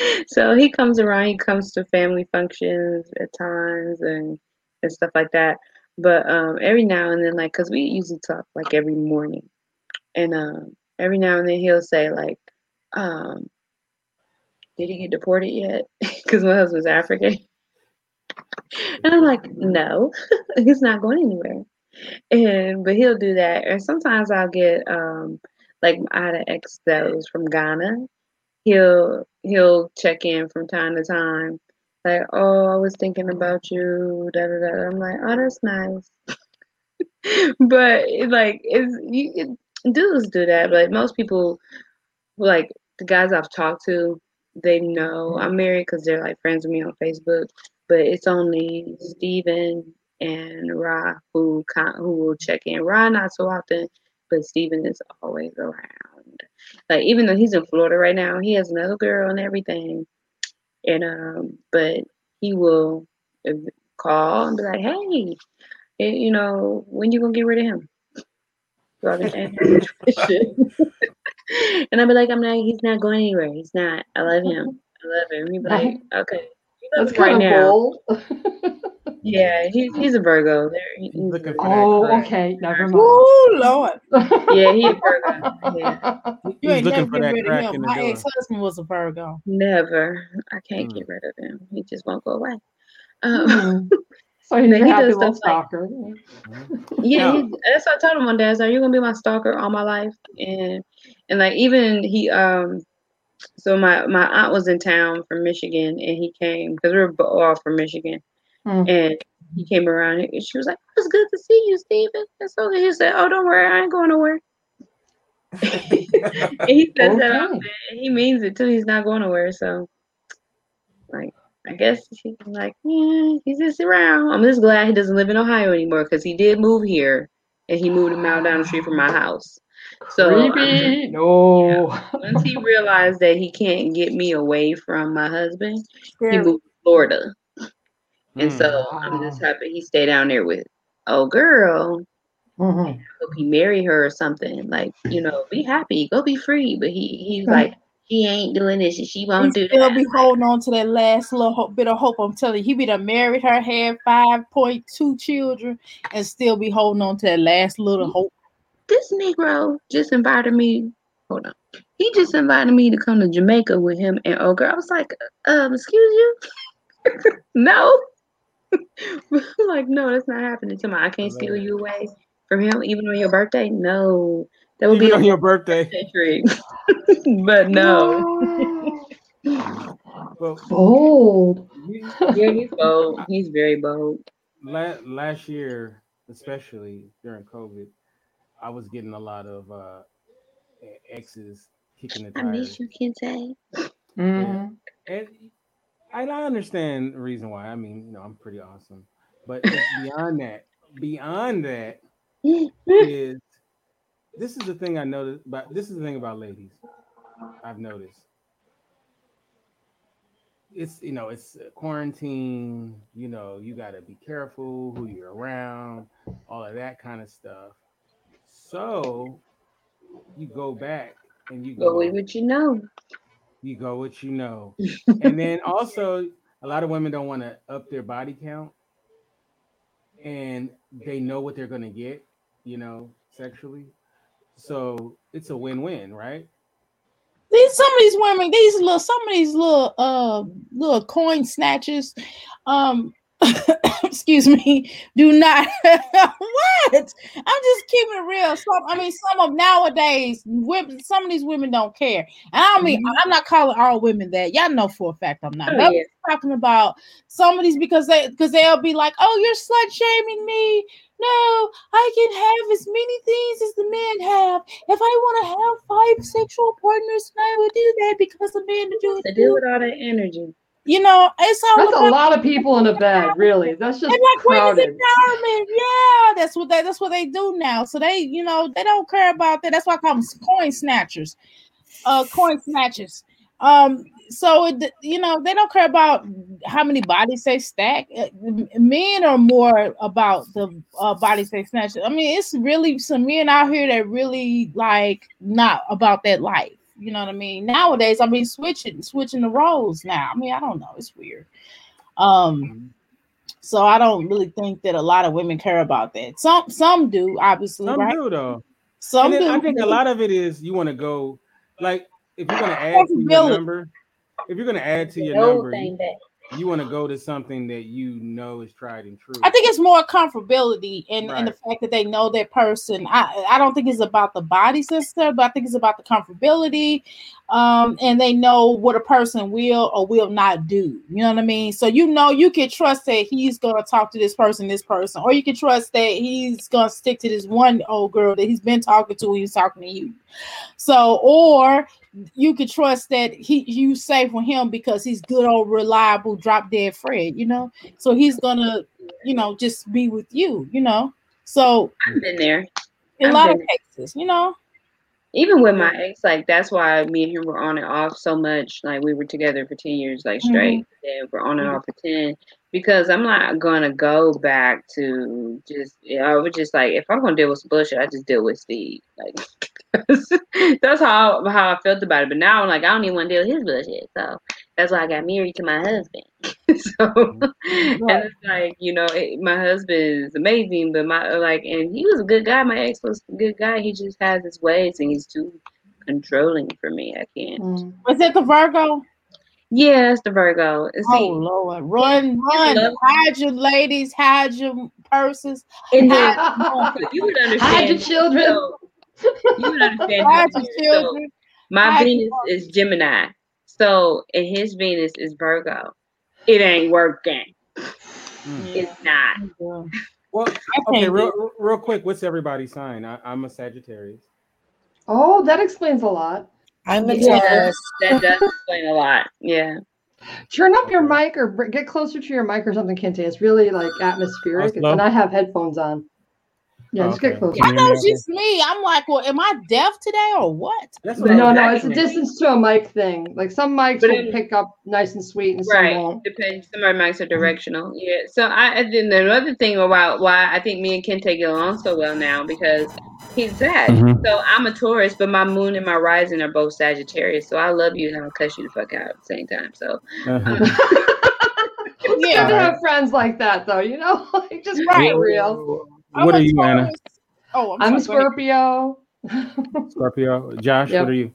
[LAUGHS] so he comes around he comes to family functions at times and and stuff like that but um every now and then like because we usually talk like every morning and um every now and then he'll say like um did he get deported yet [LAUGHS] because my husband's african And I'm like, no, [LAUGHS] he's not going anywhere. And but he'll do that. And sometimes I'll get um like I had an ex that was from Ghana. He'll he'll check in from time to time. Like, oh, I was thinking about you. Da da da. I'm like, oh, that's nice. [LAUGHS] but like, it's you it, dudes do that. But like, most people, like the guys I've talked to, they know I'm married because they're like friends with me on Facebook. But it's only Steven and Ra who who will check in. Ra not so often, but Steven is always around. Like even though he's in Florida right now, he has another girl and everything. And um, but he will call and be like, "Hey, you know, when you gonna get rid of him?" [LAUGHS] I can answer the question. and I'll be like, "I'm not. He's not going anywhere. He's not. I love him. [LAUGHS] I love him." He'd be like, [LAUGHS] "Okay." That's him right kind of now. bold. [LAUGHS] Yeah, he's he's a Virgo. There, he- he's looking a- for oh, crack. okay. Never mind. Oh Lord, yeah, he a Virgo. Yeah. you He's ain't looking never for that rid of crack him. in the My ex-husband was a Virgo. Never. I can't Mm. get rid of him. He just won't go away. Um, Hmm. So he's a he happy does little stuff like- stalker. [LAUGHS] yeah, he, that's what I told him one day. I was like, "You're gonna be my stalker all my life," and and like even he um, so my my aunt was in town from Michigan, and he came because we were bo- all from Michigan, Hmm. and he came around and she was like, "It was good to see you, Steven." And so he said, "Oh, don't worry, I ain't going nowhere." [LAUGHS] [LAUGHS] and he says that often, and he means it too. He's not going nowhere. So, like, I guess she's like, yeah, he's just around. I'm just glad he doesn't live in Ohio anymore because he did move here, and he moved a mile down the street from my house. So Creepy. No. once he realized that he can't get me away from my husband, he moved to Florida. And Mm. so I'm just happy he stayed down there with oh girl. Mhm. Hope he marry her or something. Like, you know, be happy, go be free. But he he's like, she ain't doing this and she won't do still that. be holding on to that last little hope, bit of hope. I'm telling you, he be done married her, had five point two children, and still be holding on to that last little hope. This Negro just invited me. Hold on. He just invited me to come to Jamaica with him and oh girl. I was like, um, excuse you? [LAUGHS] no. I'm [LAUGHS] like, no, that's not happening to me. I can't steal you away from him even on your birthday. No. That would Even be on your birthday. [LAUGHS] trick. [LAUGHS] but no. [LAUGHS] Well, Bold. you- Yeah, he's bold. He's very bold. la- last year, especially during COVID, I was getting a lot of uh, exes kicking the tires. I miss you, Kente. Mhm. And I, I understand the reason why. I mean, you know, I'm pretty awesome. But beyond that. Beyond that is this is the thing I noticed but this is the thing about ladies. I've noticed. It's you know, it's quarantine, you know, you gotta be careful who you're around, all of that kind of stuff. So you go back and you Go go with what you know. you go what you know. [LAUGHS] and then also a lot of women don't want to up their body count and they know what they're going to get, you know, sexually. So it's a win-win, right? These some of these women, these little some of these little uh little coin snatchers, um [COUGHS] excuse me, do not [LAUGHS] what? I'm just keeping it real. Some I mean some of nowadays women some of these women don't care. And I mean mm-hmm. I'm not calling all women that. Y'all know for a fact I'm not. Oh, But I'm talking about some of these because they because they'll be like, oh, you're slut shaming me. No, I can have as many things as the men have. If I want to have five sexual partners, I would do that because the men to do To it. deal too. with all that energy. You know, it's all That's a lot of people in a bed, really. That's just like crowded. empowerment. Yeah, that's what they that's what they do now. So they, you know, they don't care about that. That's why I call them coin snatchers. Uh coin snatchers. Um, so it, you know, they don't care about how many bodies they stack. Uh, Men are more about the uh, bodies they snatch. I mean, it's really some men out here that really like not about that life. You know what I mean? Nowadays, I mean, switching switching the roles now. I mean, I don't know. It's weird. Um, so I don't really think that a lot of women care about that. Some some do, obviously, Some right? do though. Some do. I think a lot of it is you want to go like if you're going to add to your number, if you're going to add to your number, thing you, back. You want to go to something that you know is tried and true. I think it's more comfortability and, and the fact that they know that person. I I don't think it's about the body sister, but I think it's about the comfortability. Um, and they know what a person will or will not do. You know what I mean? So you know you can trust that he's gonna talk to this person, this person, or you can trust that he's gonna stick to this one old girl that he's been talking to when he's talking to you. So, or you can trust that he you safe with him because he's good old reliable drop dead Fred, you know. So he's gonna, you know, just be with you, you know. So I've been there. in a lot of cases, you know. Even with my ex, like that's why me and him were on and off so much. Like we were together for ten years, like mm-hmm. straight. Then we're on and mm-hmm. off for ten because I'm not gonna go back to just. I was just like, if I'm gonna deal with some bullshit, I just deal with Steve. Like [LAUGHS] that's how how I felt about it. But now I'm like, I don't even want to deal with his bullshit. So that's why I got married to my husband. [LAUGHS] so and it's like you know, it, my husband is amazing, but my like, and he was a good guy. My ex was a good guy. He just has his ways, and he's too controlling for me. I can't. Mm. Was it the Virgo? Yeah, it's the Virgo. And Oh See, Lord, run, run, love- hide your ladies, hide your purses, and then Hide [LAUGHS] you would understand. your children. so- you would understand. [LAUGHS] hide how your. So, my hide Venus is Gemini, so and his Venus is Virgo. It ain't working. Mm. It's not. Yeah. Well, okay, real, real quick. What's everybody's sign? I, I'm a Sagittarius. Oh, that explains a lot. I'm a Yeah. Taurus. That does explain a lot. Yeah. Turn up your mic or br- get closer to your mic or something, Kente. It's really like atmospheric, How's and I have headphones on. Yeah, just get closer. I know it's just me. I'm like, well, am I deaf today or what? What No, no, it's a distance to a mic thing. Like some mics But will it- pick up nice and sweet, and some Right. won't. Depends. Some of my mics are directional. Yeah. So I and then another thing about why I think me and Kente get along so well now because he's Sag. Mhm. So I'm a Taurus, but my moon and my rising are both Sagittarius. So I love you and I'll cuss you the fuck out at the same time. So Uh-huh. [LAUGHS] It's good to have friends like that, though. You know, [LAUGHS] like just keep Right. it real. I'm What are you, Anna? Oh, I'm, I'm sorry, go ahead. Scorpio. Scorpio. Josh, Yep. what are you?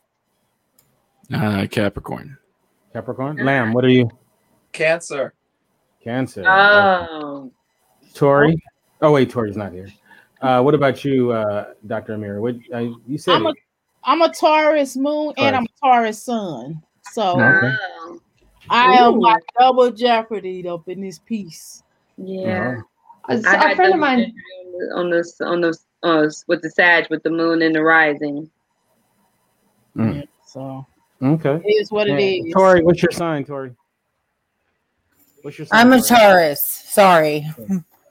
Uh, Capricorn. Capricorn. Lamb, what are you? Cancer. Cancer. Oh, Tori. Oh wait, Tori's not here. Uh, what about you, uh, Dr. Amira? What uh, you said? I'm a it. I'm a Taurus moon and I'm a Taurus sun. So Okay. I am like double jeopardy up in this piece. yeah. Uh-huh. A, I a had friend of mine. on this on the uh, with the Sag with the moon and the rising. Mm. So Okay. it is what it Yeah. is. Tori, what's your sign, Tori? What's your sign? I'm a Tori? Taurus. Sorry.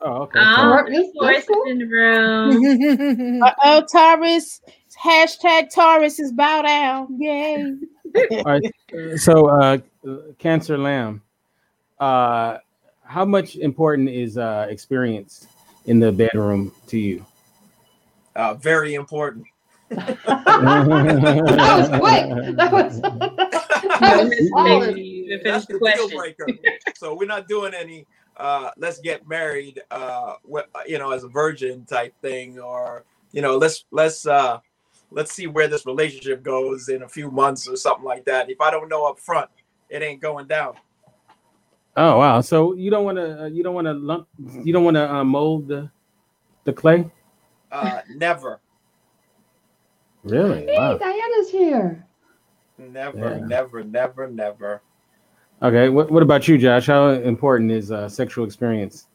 Oh, okay. Um, Tori. That's- Taurus is in the room. [LAUGHS] Oh, Taurus. Hashtag Taurus is bow down. Yay. [LAUGHS] All right. So, uh, Cancer Lamb, uh, how much important is uh, experience in the bedroom to you? Uh, very important. [LAUGHS] That was quick. That was. [LAUGHS] that was solid. You That's the the deal breaker. so we're not doing any uh let's get married uh wh- you know as a virgin type thing or you know let's let's uh let's see where this relationship goes in a few months or something like that if i don't know up front it ain't going down Oh wow! So you don't want to uh, you don't want to lump you don't want to uh, mold the the clay? uh never Really? Hey, Wow. Diana's here. never Yeah. never never never Okay. What What about you, Josh? How important is uh, sexual experience?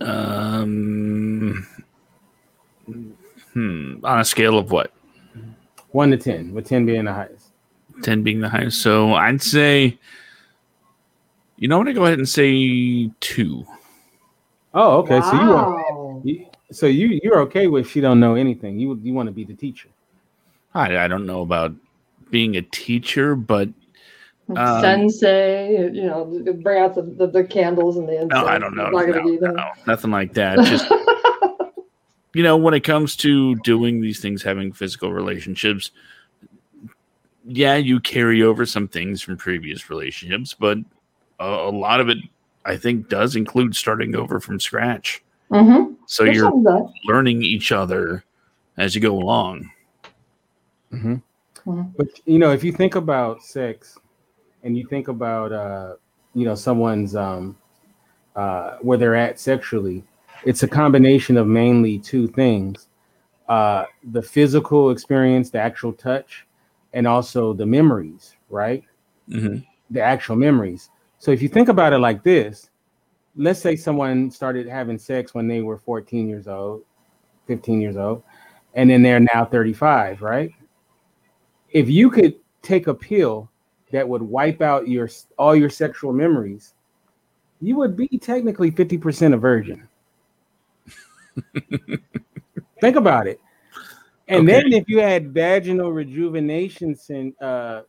Um, hmm. On a scale of what? One to ten, with ten being the highest. 10 being the highest. So I'd say, you know, I'm going to go ahead and say two. Oh, okay. So you are you, so you you're okay with she don't know anything. You you want to be the teacher. I, I don't know about being a teacher, but Um, Sensei, you know, bring out the, the, the candles and the incense. no, I don't know. Not gonna No, be no, nothing like that. Just, [LAUGHS] you know, when it comes to doing these things, having physical relationships, yeah, you carry over some things from previous relationships, but a, a lot of it, I think, does include starting over from scratch. Mhm. So There's you're something to that. learning each other as you go along. hmm Mhm. But you know, if you think about sex, and you think about uh, you know someone's um, uh, where they're at sexually, it's a combination of mainly two things: uh, the physical experience, the actual touch, and also the memories, right? Mhm. The actual memories. So if you think about it like this, let's say someone started having sex when they were 14 years old, 15 years old, and then they're now 35, right? If you could take a pill that would wipe out your all your sexual memories, you would be technically 50% a virgin. [LAUGHS] Think about it. And Okay. then if you had vaginal rejuvenation sin, uh,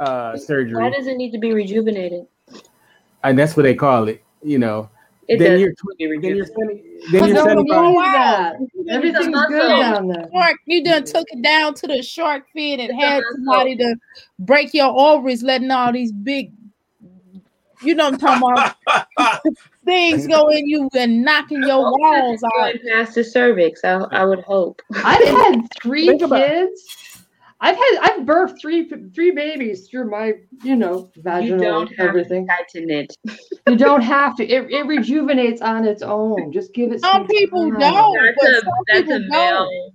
uh, uh, Why does it need to be rejuvenated? and that's what they call it, you know, It then does you're need to be tw- then you're rejuvenated. 70, then you're 75. knows. Believe that. Everything's good down there. Shark, you done took it down to the shark fin and It's had [LAUGHS] somebody to break your ovaries, letting all these big, you know, what I'm talking about [LAUGHS] things go in you and knocking your walls out. Past the cervix, I, I would hope. I've had [LAUGHS] three Think about- kids. I've had I've birthed three three babies through my you know vaginal You vaginal don't have everything. to tighten it. You don't have to. It, it rejuvenates on its own. Just give it. Some some people time. don't. That's but a some that's people a don't. male.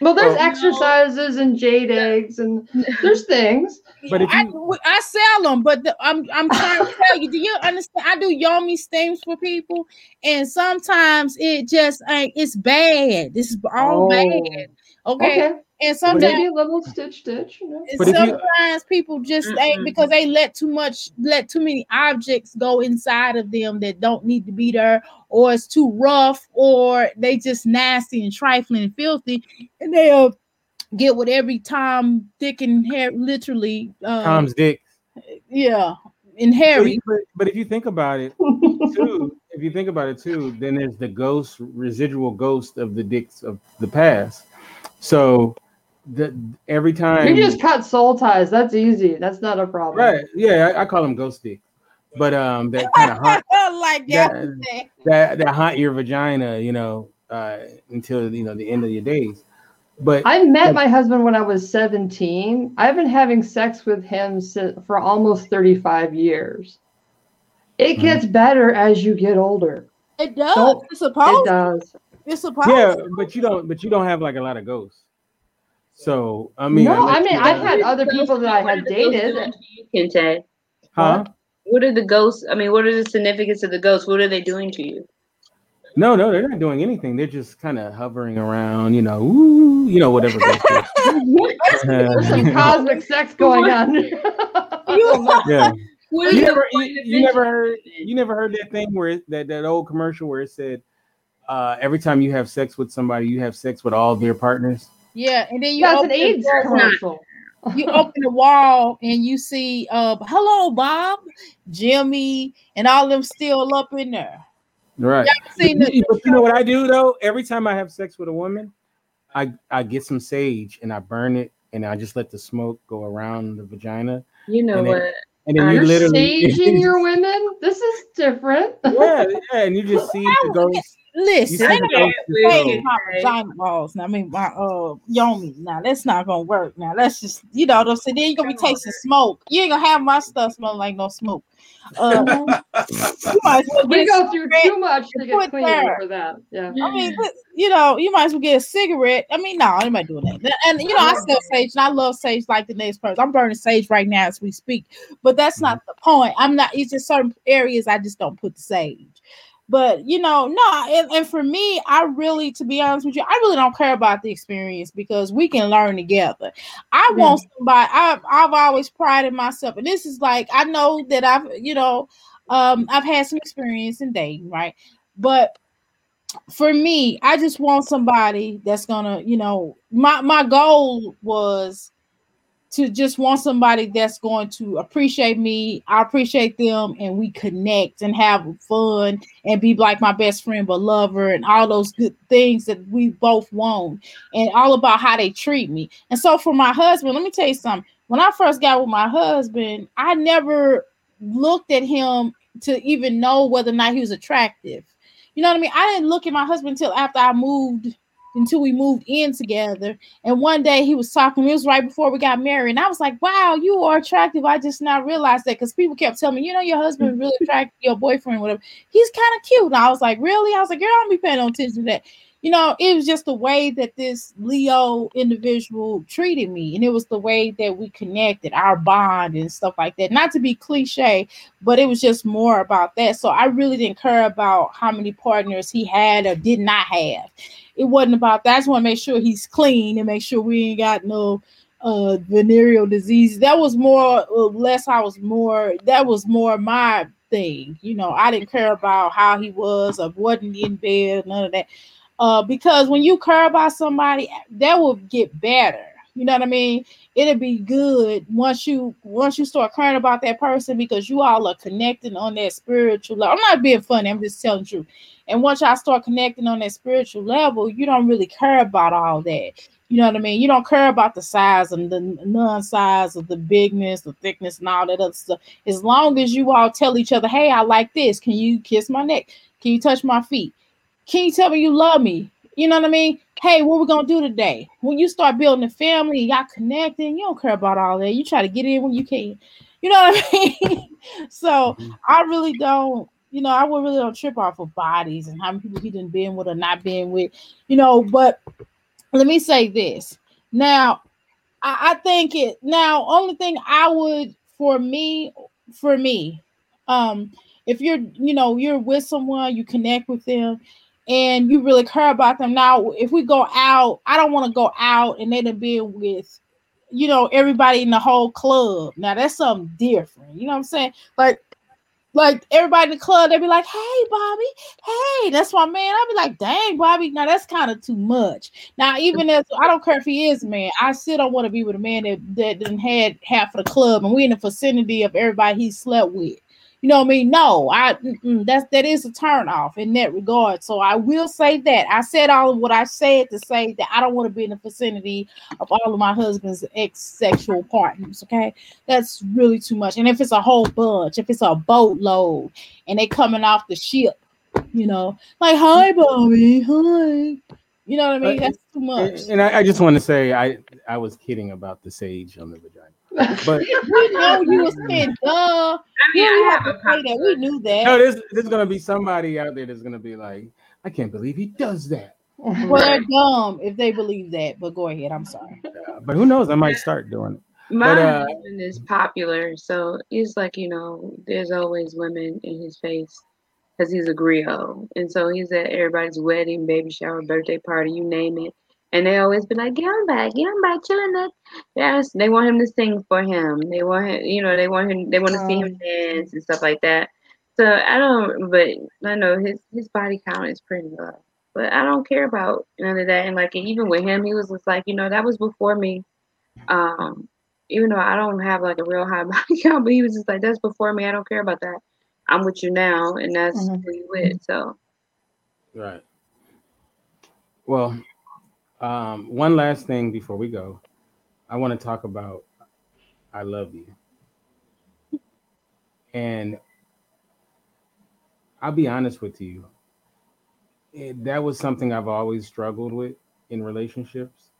Well, there's Oh. exercises and jade eggs and there's things. But if I, you- I sell them, but the, I'm I'm trying to tell you. Do you understand? I do yoni steams for people, and sometimes it just ain't. It's bad. This is all Oh. bad. Okay, Okay. And sometimes Maybe a little stitch stitch. You know? But if you- sometimes people just ain't Mm-mm. because they let too much, let too many objects go inside of them that don't need to be there, or it's too rough, or they just nasty and trifling and filthy, and they'll get with every Tom, Dick, and Harry, literally, uh, Tom's dick. yeah, and But, Harry. but, but if you think about it too, [LAUGHS] if you think about it too, then there's the ghost, residual ghost of the dicks of the past. So the every time, You just cut soul ties. That's easy. That's not a problem. right? Yeah, I, I call them ghosty. But um, that kind of haunt like that. that, that that haunt your vagina, you know, uh, until you know the end of your days. But I met my husband when I was 17. I've been having sex with him si- for almost 35 years. It Mhm. gets better as you get older. It does. Don't- It's supposed. It does. It's supposed. yeah, but you don't, but you don't have like a lot of ghosts. So I mean, no, unless I mean, I've had other people that I had dated. doing to you, Kente? huh? What are the ghosts? I mean, what are the significance of the ghosts? What are they doing to you? No, no, they're not doing anything. They're just kind of hovering around, you know, ooh, you know, whatever. ghost is. [LAUGHS] There's some cosmic sex going on. [LAUGHS] yeah. You never, you, you never heard, you never heard that thing where it, that that old commercial where it said, uh, every time you have sex with somebody, you have sex with all their partners. Yeah, and then you That's an open the AIDS door- commercial. you open the wall and you see uh hello Bob, Jimmy, and all them still up in there. Right. Y'all seen But the, you but you know what I do though? Every time I have sex with a woman, I I get some sage and I burn it and I just let the smoke go around the vagina. You know And it- what? And then you You're literally staging your women. This is different. [LAUGHS] yeah, yeah, and you just see the ghost. You listen, see ain't the no ghost Wait, just saying go. my vagina balls. Now, I mean my uh yoni. Now that's not gonna work. Now that's just you know what I'm saying. Then you're gonna be tasting smoke. You ain't gonna have my stuff smelling like no smoke. Uh, [LAUGHS] you might as well we get a go through too much to get clean there. for that. Yeah. I mean, you know, you might as well get a cigarette. I mean, no, anybody doing that. And you know, I sell sage, and I love sage like the next person. I'm burning sage right now as we speak, but that's not the point. I'm not. It's just certain areas I just don't put the sage. But you know, no, and, and for me, I really, to be honest with you, I really don't care about the experience because we can learn together. I Yeah. want somebody. I've I've always prided myself, and this is like I know that I've you know, um, I've had some experience in dating, right? But for me, I just want somebody that's gonna, you know, my my goal was to just want somebody that's going to appreciate me, I appreciate them, and we connect and have fun and be like my best friend, but lover, and all those good things that we both want, and all about how they treat me. And so for my husband, let me tell you something. When I first got with my husband, I never looked at him to even know whether or not he was attractive. You know what I mean? I didn't look at my husband until after I moved until we moved in together. And one day he was talking, it was right before we got married. And I was like, wow, you are attractive. I just not realized that because people kept telling me, you know, your husband really [LAUGHS] attractive, your boyfriend, whatever. He's kind of cute. And I was like, really? I was like, girl, I don't be paying no attention to that you know, it was just the way that this Leo individual treated me, and it was the way that we connected, our bond and stuff like that. Not to be cliche, but it was just more about that. So I really didn't care about how many partners he had or did not have. It wasn't about that. I just want to make sure he's clean and make sure we ain't got no uh venereal disease. That was more or less I was more that was more my thing. You know, I didn't care about how he was or wasn't in bed, none of that uh, because when you care about somebody, that will get better. You know what I mean? It'll be good once you once you start caring about that person because you all are connecting on that spiritual level. I'm not being funny, I'm just telling you. And once y'all start connecting on that spiritual level, you don't really care about all that. You know what I mean? You don't care about the size and the non-size of the bigness, the thickness, and all that other stuff. As long as you all tell each other, "Hey, I like this. Can you kiss my neck? Can you touch my feet? Can you tell me you love me? You know what I mean? Hey, what we gonna do today? When you start building a family, y'all connecting, you don't care about all that. You try to get in when you can. You know what I [LAUGHS] mean? so mm-hmm. I really don't, you know, I would really don't trip off of bodies and how many people he didn't been with or not been with, you know. But let me say this. Now, I, I think it now only thing I would for me, for me, um, if you're, you know, you're with someone, you connect with them, and you really care about them. Now, if we go out, I don't want to go out and they done been with, you know, everybody in the whole club. Now that's something different. You know what I'm saying? Like, like everybody in the club, they'd be like, "Hey, Bobby, hey, that's my man." I'd be like, "Dang, Bobby, now that's kind of too much." Now, even as I don't care if he is man, I still don't want to be with a man that that didn't had half of the club, and we in the vicinity of everybody he slept with. You know what I mean? No, I that's that is a turn off in that regard. So I will say that I said all of what I said to say that I don't want to be in the vicinity of all of my husband's ex-sexual partners. Okay, that's really too much. And if it's a whole bunch, if it's a boatload, and they coming off the ship, you know, like hi, Bobby, hi. You know what I mean? Uh, that's too much. And I, I just want to say I I was kidding about the sage on the vagina. But [LAUGHS] we know you was saying, duh. I mean, I have a that. We knew that. No, there's there's gonna be somebody out there that's gonna be like, I can't believe he does that. Well, they're dumb if they believe that. But go ahead. I'm sorry. Yeah, but who knows? I might start doing it. My but, uh, husband is popular, so it's like you know, there's always women in his face because he's a griot, and so he's at everybody's wedding, baby shower, birthday party, you name it. And they always be like, get him back, get him back, chilling that. Yes, they want him to sing for him. They want him, you know, they want him, they want to see him oh. dance and stuff like that. So I don't, but I know his his body count is pretty low. But I don't care about none of that. And like even with him, he was just like, you know, that was before me. Um, even though I don't have like a real high [LAUGHS] body count, but he was just like, that's before me. I don't care about that. I'm with you now, and that's mm-hmm. who you with. So, right. Well, um, one last thing before we go, I want to talk about I love you. And I'll be honest with you, it, that was something I've always struggled with in relationships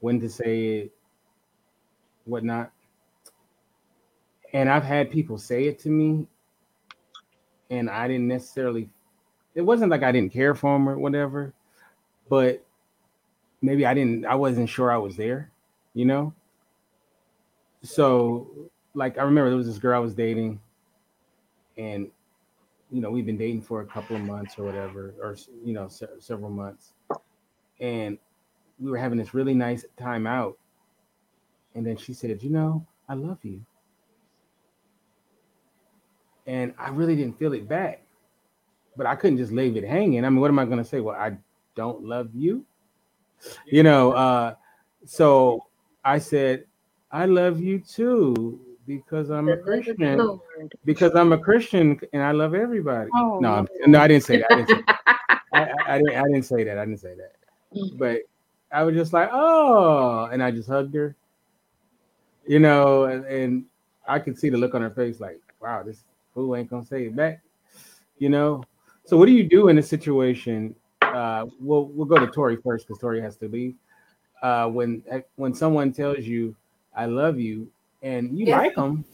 when to say it, whatnot. And I've had people say it to me, and I didn't necessarily, it wasn't like I didn't care for them or whatever, but maybe I didn't, I wasn't sure I was there, you know? So, like, I remember there was this girl I was dating, and, you know, we've been dating for a couple of months or whatever, or, you know, se- several months. And we were having this really nice time out. And then she said, You know, I love you. And I really didn't feel it back, but I couldn't just leave it hanging. I mean, what am I going to say? Well, I don't love you you know, uh, so I said, I love you too because I'm a Christian. Because I'm a Christian and I love everybody. Oh, no, no, I didn't say that. I didn't say that. [LAUGHS] I, I, didn't. I didn't say that. I didn't say that. Mm. But I was just like, oh, and I just hugged her. You know, and, and I could see the look on her face, like, wow, this fool ain't gonna say it back. You know. So what do you do in a situation uh, we'll we'll go to Tori first because Tori has to leave. Uh, when when someone tells you "I love you" and you Yeah. like them,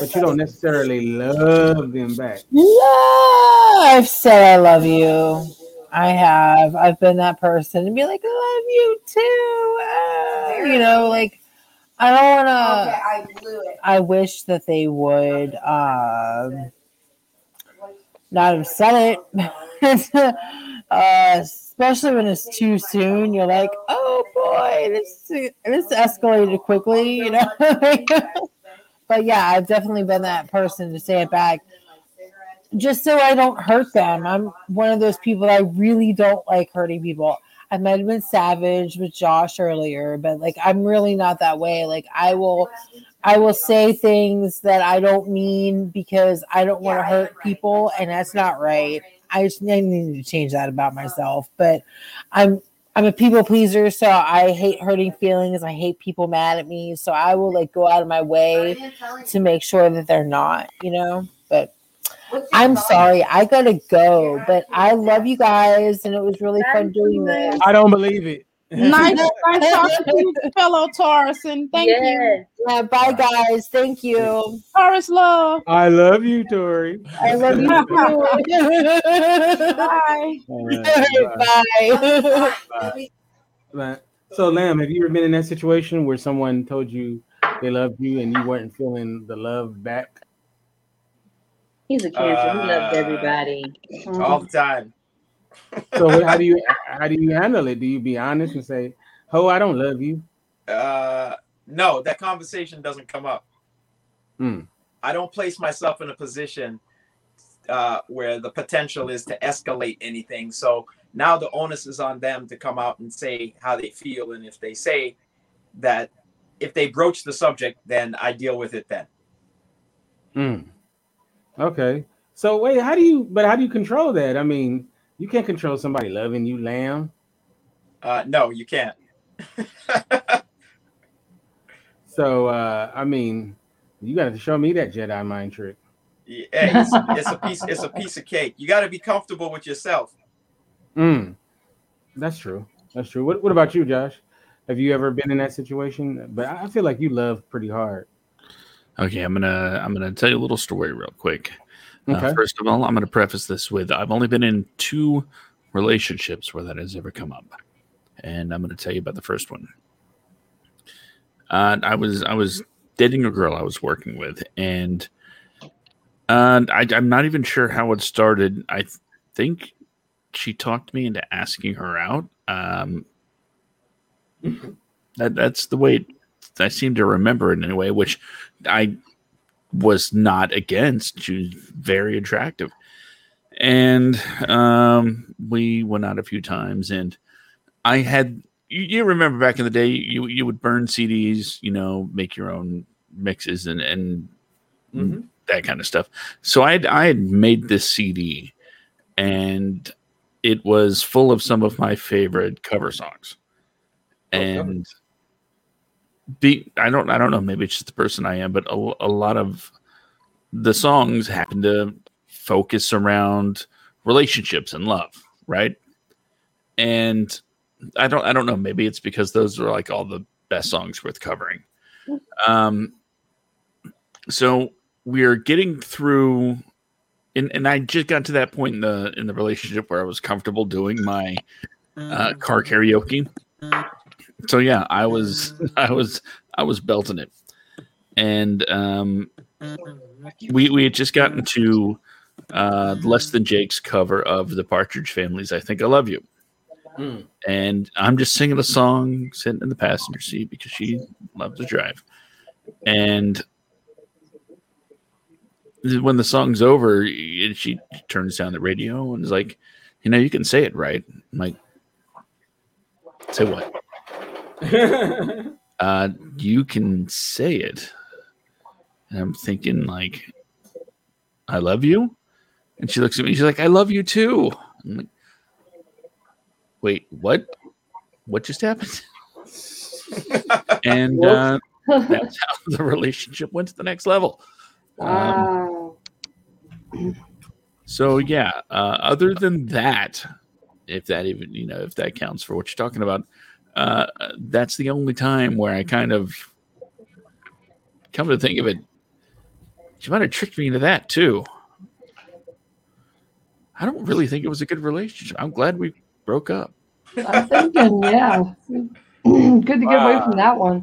but you don't necessarily love them back. Love. I've said I love you. I have. I've been that person and be like, I love you too. Ah, you know, like I don't want to. Okay, I blew it. I wish that they would um, not have said it, [LAUGHS] uh, especially when it's too soon. You're like, oh boy, this this escalated quickly, you know. [LAUGHS] but yeah, I've definitely been that person to say it back, just so I don't hurt them. I'm one of those people that I really don't like hurting people. I might have been savage with Josh earlier, but like I'm really not that way. Like I will I will say things that I don't mean because I don't want to hurt people, and that's not right. I just I need to change that about myself. But I'm I'm a people pleaser, so I hate hurting feelings. I hate people mad at me, so I will like go out of my way to make sure that they're not, you know. But I'm sorry, I gotta go. But I love you guys, and it was really fun doing this. I don't believe it. Nice, [LAUGHS] nice talking to you, fellow Taurus, and thank you, Yeah, bye guys. Thank you. Taurus love. I love you, Tori. I love you [LAUGHS] too. Bye. Uh, [LAUGHS] Bye. But- So, Lamb, have you ever been in that situation where someone told you they loved you and you weren't feeling the love back? He's a cancer. he loves Uh, everybody. all the time. So, how do you how do you handle it? Do you be honest and say, "Oh, I don't love you"? Uh, no, that conversation doesn't come up. Hmm. I don't place myself in a position uh, where the potential is to escalate anything. So now the onus is on them to come out and say how they feel. And if they say that, if they broach the subject, then I deal with it then. Mm. Okay. So wait, how do you? But how do you control that? I mean, you can't control somebody loving you, Lamb. Uh, no, you can't. [LAUGHS] So uh, I mean, you got to show me that Jedi mind trick. Yeah, it's, it's a piece. It's a piece of cake. You got to be comfortable with yourself. Mm. That's true. That's true. What What about you, Josh? Have you ever been in that situation? But I I feel like you love pretty hard. Okay, I'm gonna I'm gonna tell you a little story real quick. Okay. Uh, first of all, I'm gonna preface this with I've only been in two relationships where that has ever come up, and I'm gonna tell you about the first one. Uh, I was I was dating a girl I was working with, and uh, I, I'm not even sure how it started. I th- think she talked me into asking her out. Um, that that's the way it, I seem to remember it anyway, which I was not against. She was very attractive. And um, we went out a few times, and I had you, you remember back in the day, you you would burn CDs, you know, make your own mixes and and Mhm. that kind of stuff. So I had, I had made this CD, and it was full of some of my favorite cover songs, and be I don't I don't know maybe it's just the person I am, but a, a lot of the songs happen to focus around relationships and love, right? And I don't I don't know maybe it's because those are like all the best songs worth covering. Um so we're getting through and, and I just got to that point in the in the relationship where I was comfortable doing my uh, car karaoke. So yeah, I was [LAUGHS] I was I was belting it, and um, we we had just gotten to uh, Less Than Jake's cover of the Partridge Family's "I Think I Love You," Mm. and I'm just singing a song sitting in the passenger seat because she loves to drive, and when the song's over, she turns down the radio and is like, "You know, you can say it right." I'm like, "Say what?" [LAUGHS] uh, you can say it. And I'm thinking like, I love you. And she looks at me. She's like, I love you too. I'm like, wait, what? What just happened? and uh, [LAUGHS] that's how the relationship went to the next level. Um, Wow. so yeah, uh, other than that, if that even you know if that counts for what you're talking about. Uh, that's the only time where I kind of come to think of it. She might have tricked me into that too. I don't really think it was a good relationship. I'm glad we broke up. I'm thinking, yeah. [CLEARS THROAT] Good to get away from that one.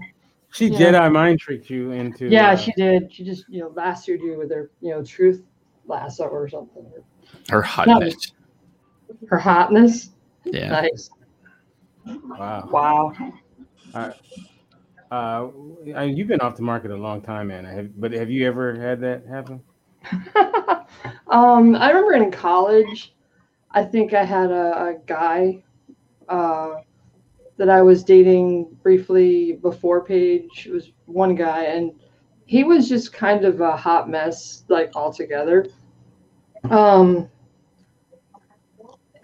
She Yeah. Jedi mind tricked you into. Yeah, uh, she did. She just, you know, lassoed you with her, you know, truth lasso or something. Her hotness. Her hotness. Yeah. Nice. Wow. Wow. Uh, uh, I you've been off the market a long time, man. Have, but have you ever had that happen? [LAUGHS] um, I remember in college, I think I had a, a guy uh, that I was dating briefly before Paige. It was one guy, and he was just kind of a hot mess, like altogether. Um,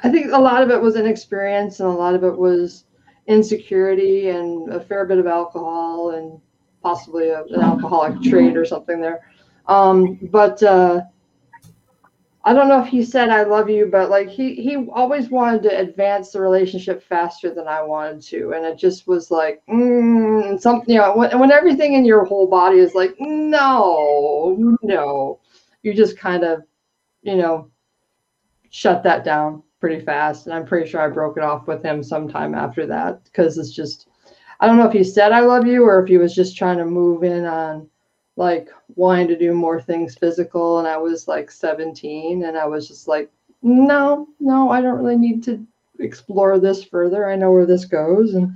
I think a lot of it was inexperience, and a lot of it was insecurity, and a fair bit of alcohol, and possibly a, an alcoholic trait or something there. Um, but uh, I don't know if he said I love you, but like he he always wanted to advance the relationship faster than I wanted to, and it just was like mm, something. You know, when, when everything in your whole body is like no, no, you just kind of, you know, shut that down pretty fast. And I'm pretty sure I broke it off with him sometime after that because it's just I don't know if he said I love you or if he was just trying to move in on like wanting to do more things physical and I was like 17 and I was just like no no I don't really need to explore this further I know where this goes and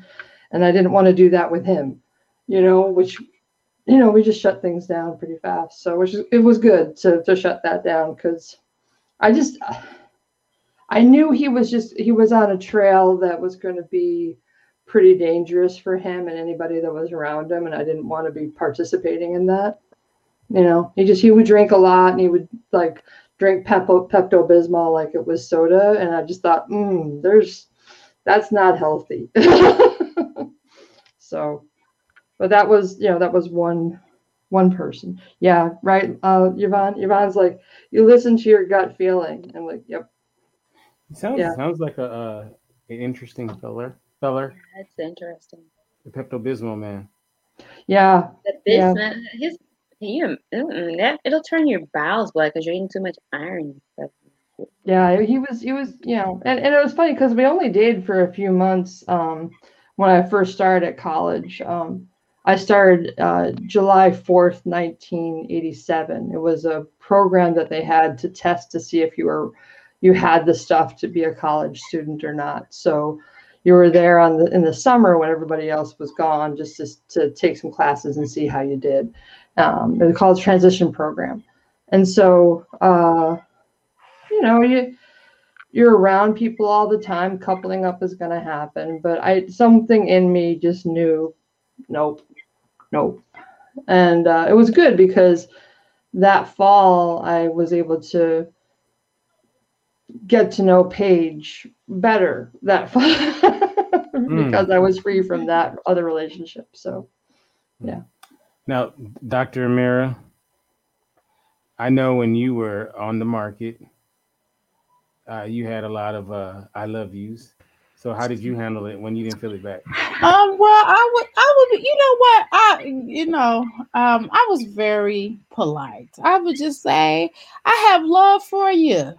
and I didn't want to do that with him you know which you know we just shut things down pretty fast so which it was good to to shut that down because I just I knew he was just he was on a trail that was going to be pretty dangerous for him and anybody that was around him and I didn't want to be participating in that. You know, he just he would drink a lot and he would like drink Pepto Pepto Bismol like it was soda and I just thought, mm, there's that's not healthy. [LAUGHS] so, but that was you know that was one one person. Yeah, right. Uh, Yvonne Yvonne's like you listen to your gut feeling. I'm like, yep. Sounds Yeah. sounds like a uh, an interesting feller. Feller, That's interesting. the Pepto Bismol man. Yeah, The Yeah. his, you, that it'll turn your bowels black because you're eating too much iron. and. Yeah, he was he was, you know, and, and it was funny because we only dated for a few months um when I first started at college. Um I started uh July 4th, 1987. It was a program that they had to test to see if you were you had the stuff to be a college student or not. So you were there on the in the summer when everybody else was gone just to, to take some classes and see how you did. Um, was called transition program. And so uh you know you you're around people all the time coupling up is going to happen but i something in me just knew nope nope and uh, it was good because that fall i was able to get to know paige better that [LAUGHS] fall because i was free from that other relationship so yeah. Now, Dr. Amira, I know when you were on the market, uh, you had a lot of uh, I love yous. So how did you handle it when you didn't feel it back? Um, well, I would, I would, you know what, I, you know, um, I was very polite. I would just say, I have love for you.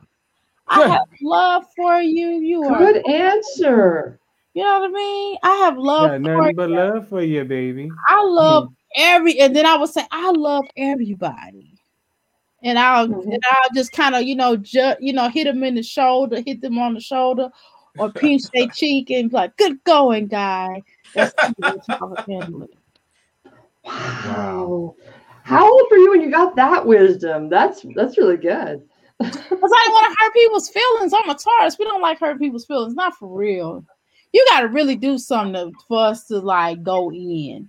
I have love for you. You are, good answer you know what I mean? I have love Got for nothing but you. love for you, baby. I love every, and then I would say, I love everybody. And I'll, Mhm. and I'll just kind of, you know, ju- you know, hit them in the shoulder, hit them on the shoulder, or pinch [LAUGHS] their cheek and be like, "Good going, guy." That's that's how I handle it. wow how old were you when you got that wisdom that's that's really good Because I didn't want to hurt people's feelings. I'm a Taurus. We don't like hurt people's feelings. Not for real. You got to really do something to, for us to like go in.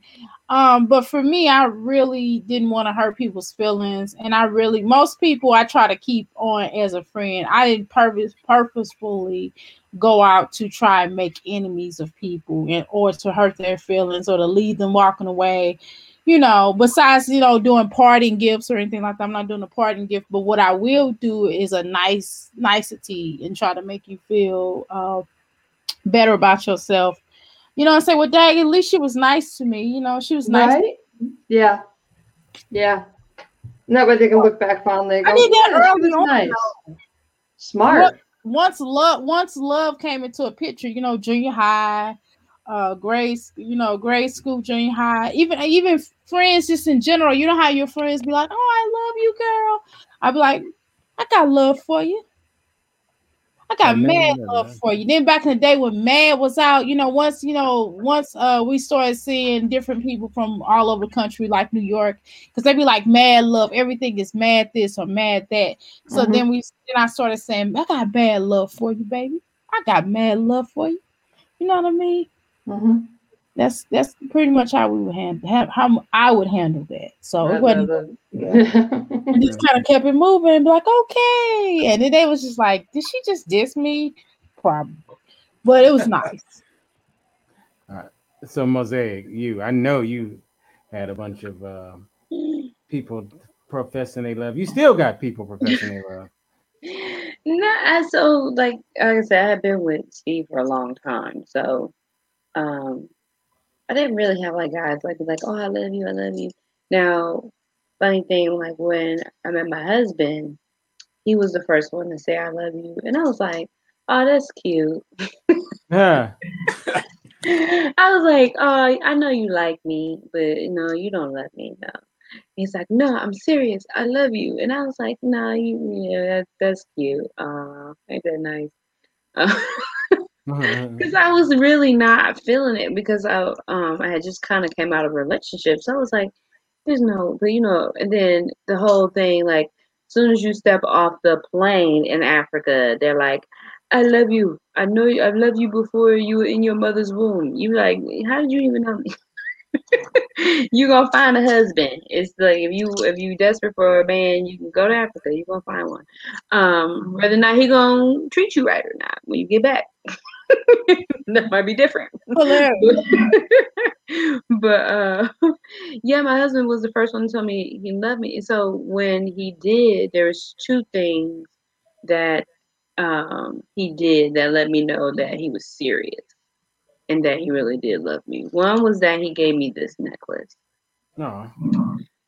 Um, but for me, I really didn't want to hurt people's feelings, and I really most people I try to keep on as a friend. I didn't purpose purposefully go out to try and make enemies of people and or to hurt their feelings or to lead them walking away. You know, besides you know doing parting gifts or anything like that, I'm not doing a parting gift. But what I will do is a nice nicety and try to make you feel uh, better about yourself. You know, I say, well, dang, at least she was nice to me. You know, she was nice. Right? Yeah. Yeah. That way they can look back fondly. and I go, did that "Yeah, she early on, Nice. Smart. once love once love came into a picture you know junior high uh grade you know grade school junior high even even friends just in general you know how your friends be like oh i love you girl i'd be like i got love for you i got I mad love love. for you then back in the day when mad was out you know once you know once uh we started seeing different people from all over the country like new york because they be like mad love everything is mad this or mad that so Mhm. then we then I started saying, I got bad love for you, baby. I got mad love for you. You know what I mean? Mhm. That's that's pretty much how we would handle how, how I would handle that. So it wasn't that- [LAUGHS] I just kind of kept it moving and be like, okay. And then they was just like, did she just diss me? Probably. But it was [LAUGHS] nice. All right. So mosaic, you, I know you had a bunch of um, people professing they love. You still got people professing they love. [LAUGHS] No, I so like like I said, I have been with Steve for a long time, so um, I didn't really have like guys like like, oh, I love you, I love you. Now, funny thing, like when I met my husband, he was the first one to say I love you, and I was like, oh, that's cute. Huh. [LAUGHS] I was like, oh, I know you like me, but no, you don't love me, no. He's like, no, I'm serious. I love you. And I was like, nah, you, yeah, that, that's cute. Uh, ain't that nice? [LAUGHS] Because I was really not feeling it because I, um, I had just kind of came out of a relationship. So I was like, there's no, but you know, and then the whole thing, like, as soon as you step off the plane in Africa, they're like, I love you. I know you, I love you before you were in your mother's womb. You like, how did you even know me? [LAUGHS] you gonna find a husband. It's like if you if you desperate for a man, you can go to Africa. You gonna find one. Um, whether or not he gonna treat you right or not when you get back, [LAUGHS] [LAUGHS] that might be different. Hilarious. [LAUGHS] but uh, [LAUGHS] yeah, my husband was the first one to tell me he loved me. So when he did, there was two things that um he did that let me know that he was serious and that he really did love me. One was that he gave me this necklace. No.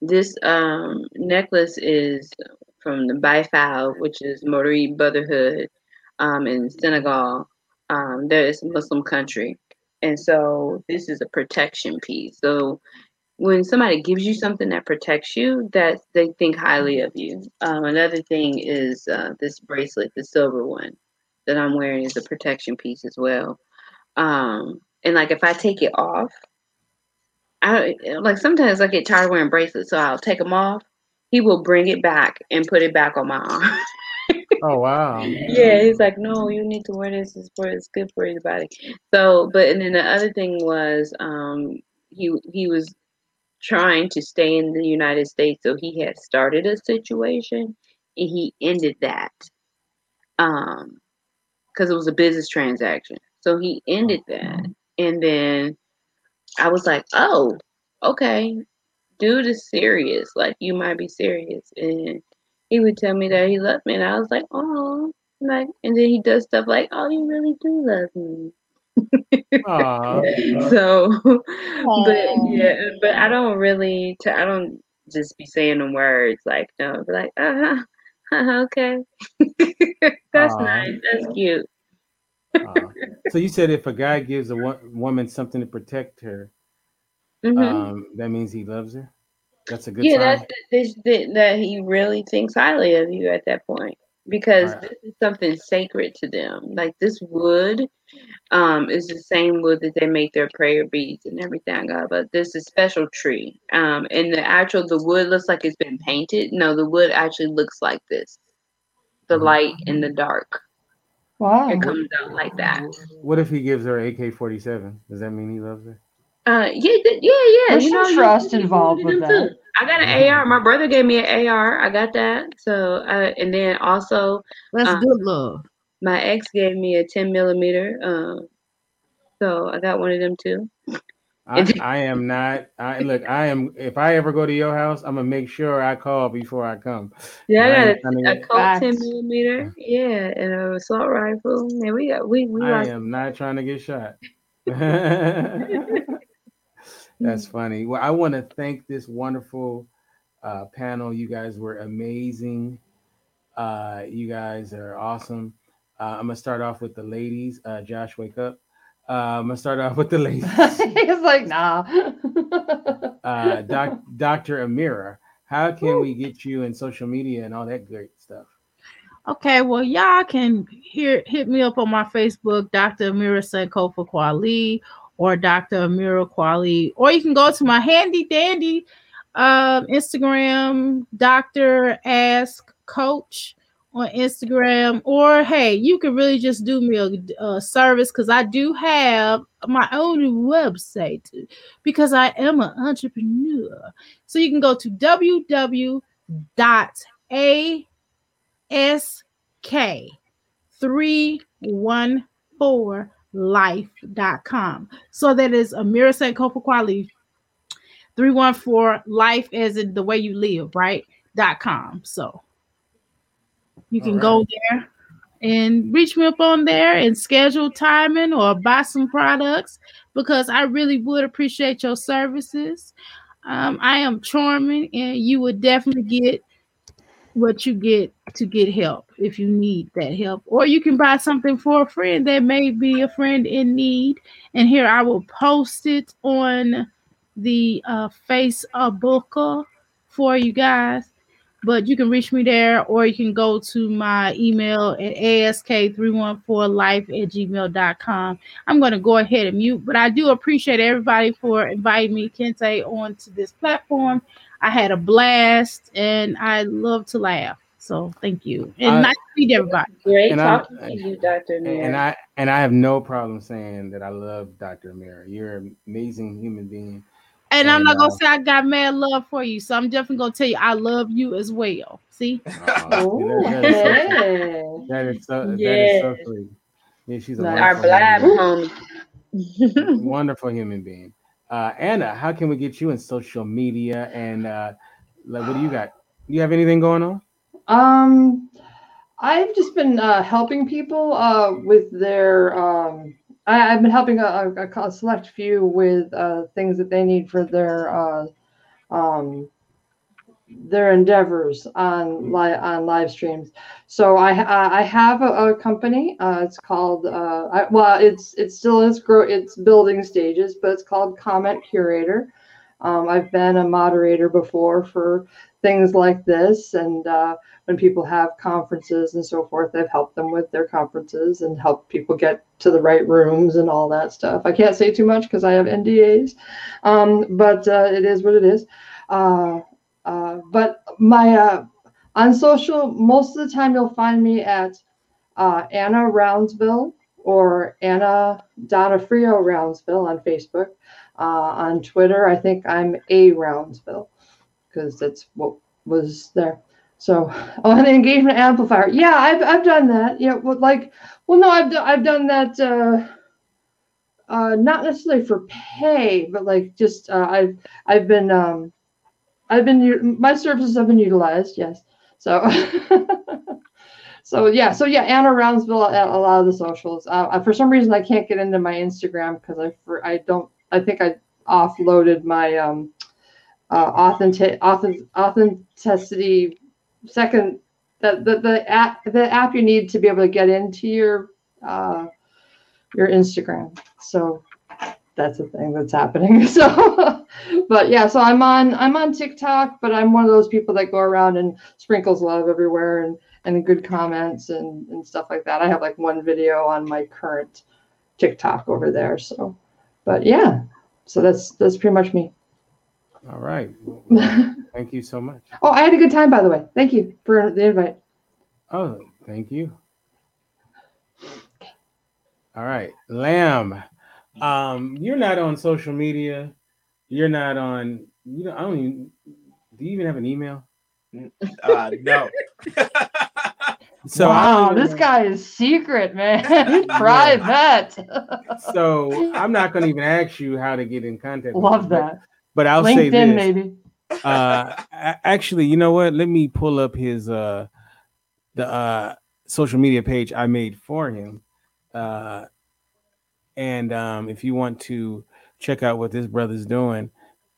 This um necklace is from the Baye Fall, which is Mouride Brotherhood um in Senegal. Um there is Muslim country. And so this is a protection piece. So when somebody gives you something that protects you, that they think highly of you. Um, another thing is uh, this bracelet, the silver one that I'm wearing, is a protection piece as well. Um, and like if I take it off, I like sometimes I get tired of wearing bracelets, so I'll take them off. He will bring it back and put it back on my arm. [LAUGHS] Oh wow. yeah, he's like, no, you need to wear this. It's for it's good for your body. So, but and then the other thing was, um, he he was trying to stay in the United States, so he had started a situation and he ended that, um, because it was a business transaction. So he ended that, and then I was like, oh, okay, dude is serious. Like you might be serious, and he would tell me that he loved me, and I was like, oh, like, and then he does stuff like, oh, you really do love me. [LAUGHS] Aw. So, but yeah, but I don't really, t- I don't just be saying the words like, no, be like, uh huh, okay, [LAUGHS] that's Aw. nice, that's cute. So you said if a guy gives a wo- woman something to protect her, hmm um, that means he loves her. That's a good yeah, sign. that's this, that, that he really thinks highly of you at that point because Alright. this is something sacred to them. Like this wood, um, is the same wood that they make their prayer beads and everything of. But this is a special tree, um, and the actual the wood looks like it's been painted. No, the wood actually looks like this, the Mhm. light and the dark. Wow. It comes out like that. What if he gives her AK forty seven? Does that mean he loves her? Uh, yeah, th- yeah, yeah. There's you some know, trust you involved can with that. too. I got an AR. My brother gave me an AR. I got that. So, uh, and then also That's Uh, good love. my ex gave me a 10 millimeter. Um, so I got one of them too. I, I am not. I look. I am. If I ever go to your house, I'm gonna make sure I call before I come. Yeah, I I got a, a Colt 10 millimeter. Yeah, and a assault rifle. And we got we we I lost am not trying to get shot. [LAUGHS] [LAUGHS] That's funny. Well, I want to thank this wonderful uh, panel. You guys were amazing. Uh, you guys are awesome. Uh, I'm gonna start off with the ladies. Uh, Josh, wake up. Uh, I'm gonna start off with the [LAUGHS] ladies. He's like, nah. Uh, doc, [LAUGHS] Dr. Amira, how can we get you in social media and all that great stuff? Okay, well, y'all can hear hit me up on my Facebook, Dr. Amira Sankofa Kwali, or Dr. Amira Kwali. Or you can go to my handy dandy um, Instagram, Dr. Ask Coach on Instagram. Or hey, you can really just do me a, a service because I do have my own website because I am an entrepreneur. So you can go to www.ask314.com life.com. So that is Amira Sankofa Kwali 314 life as in the way you live, right? Dot com. So you can right. go there and reach me up on there and schedule timing or buy some products because I really would appreciate your services. Um, I am charming and you would definitely get what you get to get help if you need that help. Or you can buy something for a friend that may be a friend in need. And here i will post it on the uh facebook for you guys but you can reach me there or you can go to my email at ask314life at gmail.com i'm going to go ahead and mute but i do appreciate everybody for inviting me kente onto this platform I had a blast and I love to laugh. So thank you. And I- nice to meet everybody. great And I'm- talking to you, Dr. And, Amir. and I and I have no problem saying that I love Dr. Amira. You're an amazing human being. And I'm And, not gonna uh, say I got mad love for you. So I'm definitely gonna tell you I love you as well. See? [LAUGHS] Oh, that, that is so sweet. That is so that is so sweet. Yeah, she's a Nice. Our wonderful blab human being. homie. [LAUGHS] wonderful human being. Uh, Anna, how can we get you in social media and uh, like what do you got? Do You have anything going on? Um, I've just been uh, helping people uh, with their. Um, I, I've been helping a, a, a select few with uh, things that they need for their uh, um, their endeavors on li- on live streams. So I I have a, a company. Uh, it's called uh, I, well, it's it's still in its grow its building stages, but it's called Comment Curator. Um, I've been a moderator before for things like this, and uh, when people have conferences and so forth, I've helped them with their conferences and helped people get to the right rooms and all that stuff. I can't say too much because I have NDAs, um, but uh, it is what it is. Uh, uh, but my uh, on social, most of the time you'll find me at uh, Anna Roundsville or Anna Donafrio Roundsville on Facebook. On Twitter, I think I'm a Roundsville because that's what was there. So, [LAUGHS] oh, and engagement amplifier. Yeah, I've, I've done that. Yeah, well, like, well, no, I've I've done that. Uh, uh, not necessarily for pay, but like just uh, I've I've been um, I've been my services have been utilized. Yes. So. [LAUGHS] So yeah, so yeah, Anna Roundsville at a lot of the socials. Uh, for some reason, I can't get into my Instagram because I for, I don't I think I offloaded my um, uh, authentic authentic authenticity second the, the the app the app you need to be able to get into your uh, your Instagram. So that's a thing that's happening. [LAUGHS] So, but yeah, so I'm on I'm on TikTok, but I'm one of those people that go around and sprinkles love everywhere and and good comments and and stuff like that. I have like one video on my current TikTok over there. So, but yeah, so that's that's pretty much me. All right. Well, [LAUGHS] thank you so much. Oh, I had a good time, by the way. Thank you for the invite. Oh, thank you. All right, Lamb. Um, you're not on social media. You're not on. You know, I don't even. Do you even have an email? [LAUGHS] Uh, no. So wow, this guy is secret, man. [LAUGHS] Private. So I'm not going to even ask you how to get in contact. with Love you, that. But I'll say LinkedIn, this. maybe. uh actually you know what? Let me pull up his uh the uh social media page i made for him. Uh and um if you want to check out what this brother's doing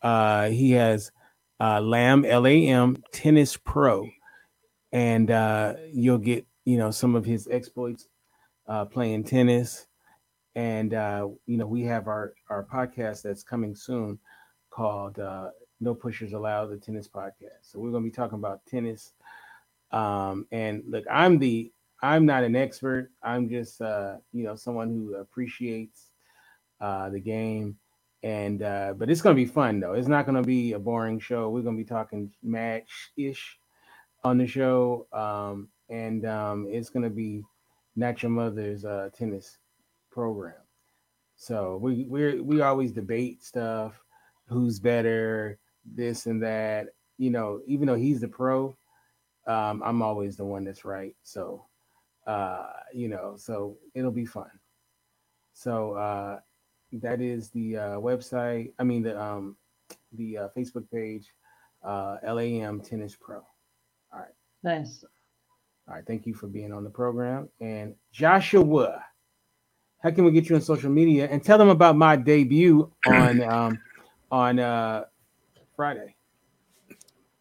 uh he has uh lamb lam tennis pro. And uh you'll get you know some of his exploits uh playing tennis. And uh you know we have our our podcast that's coming soon called uh no pushers allowed the tennis podcast. So we're going to be talking about tennis. Um and look i'm the i'm not an expert. I'm just uh you know someone who appreciates uh the game. And uh but it's going to be fun though. It's not going to be a boring show. We're going to be talking match ish on the show. Um and um it's going to be not your mother's uh tennis program. So we we we always debate stuff who's better this and that. You know, even though he's the pro, um, I'm always the one that's right. So, uh, you know, so it'll be fun. So uh, that is the uh, website. I mean the um, the uh, Facebook page, uh, LAM Tennis Pro. All right. Nice. All right, thank you for being on the program. And Joshua, how can we get you on social media and tell them about my debut on um, on uh, Friday?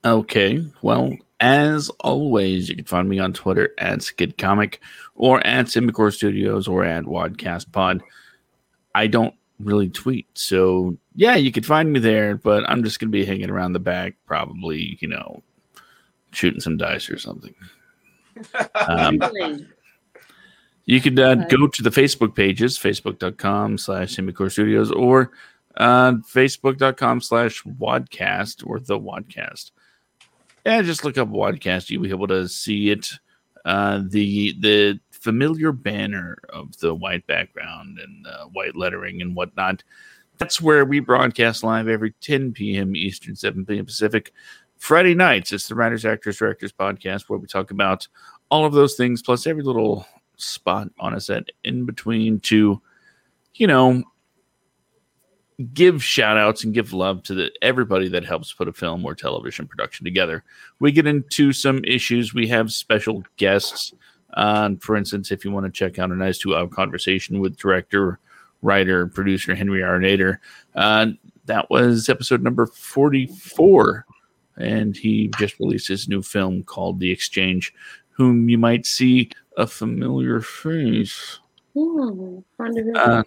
Okay. Well, as always, you can find me on Twitter at Skid Comic or at Simbicore Studios or at Wadcast Pod. I don't really tweet, so yeah, you could find me there, but I'm just gonna be hanging around the back, probably, you know, shooting some dice or something. [LAUGHS] Um, you could uh, go to the Facebook pages, facebook.com slash Semicore Studios or uh, facebook.com slash Wadcast or the Wadcast. Yeah, just look up Wadcast. You'll be able to see it. Uh, the the familiar banner of the white background and uh, white lettering and whatnot. That's where we broadcast live every 10 p.m. Eastern, 7 p.m. Pacific. Friday nights, it's the Writers, Actors, Directors podcast where we talk about all of those things plus every little spot on a set in between to, you know, give shout outs and give love to the, everybody that helps put a film or television production together. We get into some issues. We have special guests. Uh, for instance, if you want to check out a nice two hour conversation with director, writer, producer Henry Arnader, uh, that was episode number 44. And he just released his new film called The Exchange, whom you might see a familiar face. Hmm, wonder Uh,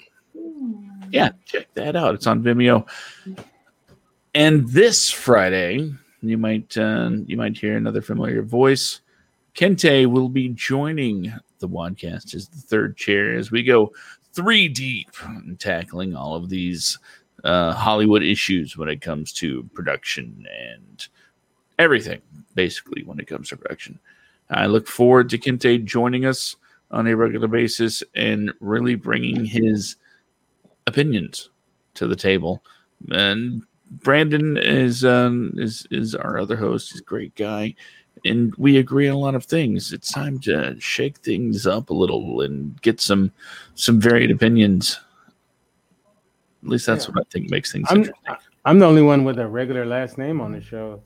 yeah, check that out. It's on Vimeo. And this Friday, you might uh, you might hear another familiar voice. Kente will be joining the podcast as the third chair as we go three deep in tackling all of these uh, Hollywood issues when it comes to production and everything, basically, when it comes to production. I look forward to Kente joining us on a regular basis and really bringing his opinions to the table. And Brandon is um, is is our other host. He's a great guy, and we agree on a lot of things. It's time to shake things up a little and get some some varied opinions. At least that's Yeah. what I think makes things I'm interesting. I'm the only one with a regular last name on the show.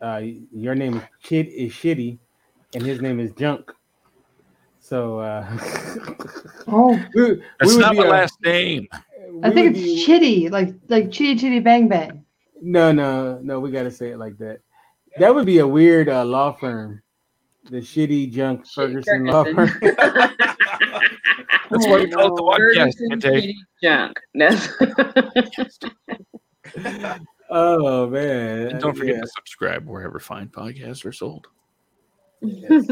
Uh, your name is Kid is Shitty, and his name is Junk. So uh, [LAUGHS] Oh, we, we That's would not be my a- last name. I think it's be- chitty, like like chitty chitty bang bang. No, no, no. We got to say it like that. That would be a weird uh, law firm, the Shitty Junk Ferguson law firm. [LAUGHS] That's why we call it the podcast. Ferguson Junk. That's [LAUGHS] oh man! And don't forget Yeah. to subscribe wherever fine podcasts are sold. Yes.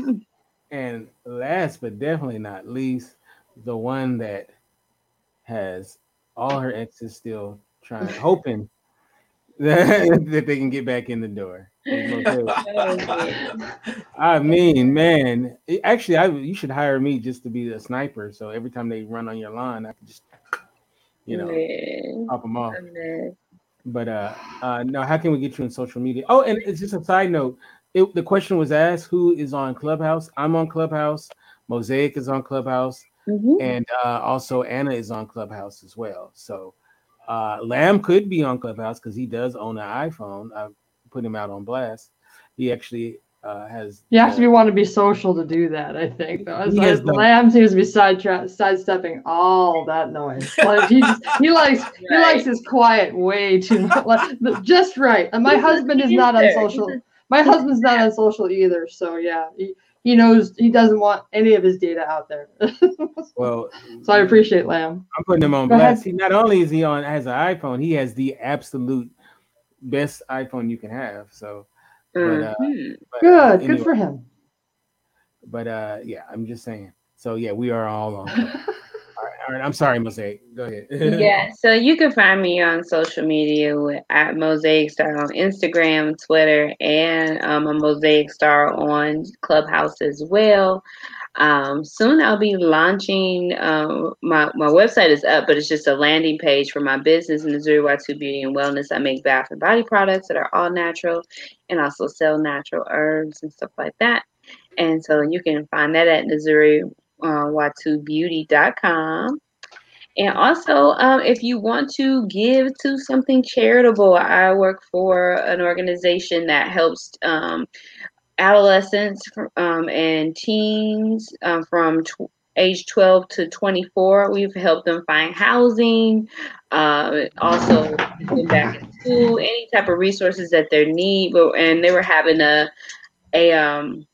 And last but definitely not least, the one that has all her exes still trying, [LAUGHS] hoping that, [LAUGHS] that they can get back in the door. There's no [LAUGHS] telling. I mean, man, actually, I you should hire me just to be the sniper. So every time they run on your lawn, I can just, you know, Yeah. pop them off. But uh, uh, no, how can we get you on social media? Oh, and it's just a side note. It, the question was asked who is on Clubhouse. I'm on Clubhouse. Mosaic is on Clubhouse, Mhm. and uh, also Anna is on Clubhouse as well. So uh, Lamb could be on Clubhouse because he does own an iPhone. I put him out on blast. He actually uh, has. You have to uh, be want to be social to do that. I think. Though. It's He like the- Lamb seems to be side tra- sidestepping all that noise. Like he just, he [LAUGHS] likes he likes his quiet way too much, just right. And my husband is not on social. He's a- My husband's not on social either. So yeah, he, he knows he doesn't want any of his data out there. [LAUGHS] Well, so I appreciate Lamb. I'm putting him on Go blast. He, not only is he on has an iPhone, he has the absolute best iPhone you can have. So, but, uh, Mhm. but, uh, Good, good anyway, for him. But uh, yeah, I'm just saying. So yeah, we are all on. [LAUGHS] all, right, I'm sorry, Mosaic. Go ahead. [LAUGHS] yeah, so you can find me on social media with, at Mosaic Star on Instagram, Twitter, and um, a Mosaic Star on Clubhouse as well. Um, soon I'll be launching. Um, my my website is up, but it's just a landing page for my business, Missouri Y2 Beauty and Wellness. I make bath and body products that are all natural, and also sell natural herbs and stuff like that. And so you can find that at Missouri uh, Y2Beauty.com. And also, um, if you want to give to something charitable, I work for an organization that helps um, adolescents um, and teens um, from tw- age 12 to 24. We've helped them find housing, uh, also back in school, any type of resources that they need. But and they were having a a um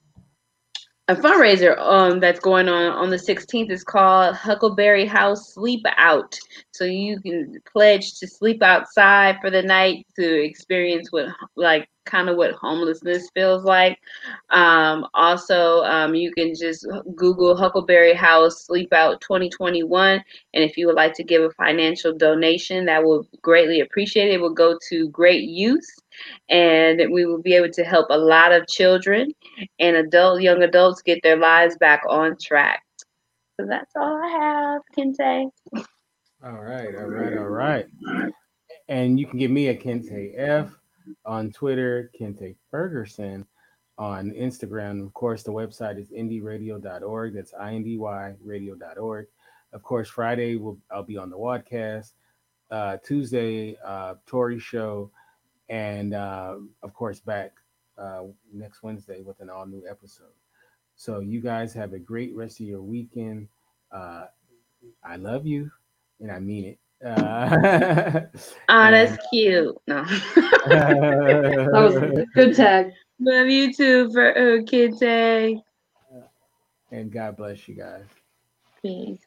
a fundraiser um that's going on on the 16th is called Huckleberry House Sleep Out. So you can pledge to sleep outside for the night to experience what like kind of what homelessness feels like. Um, also, um, you can just Google Huckleberry House Sleep Out 2021, and if you would like to give a financial donation, that will greatly appreciate it. It will go to great use, and we will be able to help a lot of children and adult young adults get their lives back on track. So that's all I have, Kente. all right, all right, all right. And you can get me at Kente F on Twitter, Kente Ferguson on Instagram. Of course, the website is indyradio.org. That's I-N-D-Y radio.org. Of course, Friday will I'll be on the Wadcast. Uh, Tuesday, uh, Tory show, and uh, of course back uh, next Wednesday with an all new episode. So you guys have a great rest of your weekend. Uh, I love you, and I mean it. Uh, [LAUGHS] Oh, that's and- cute. No. [LAUGHS] That was good tag. Love you too, for uh, Kente. and God bless you guys. Peace.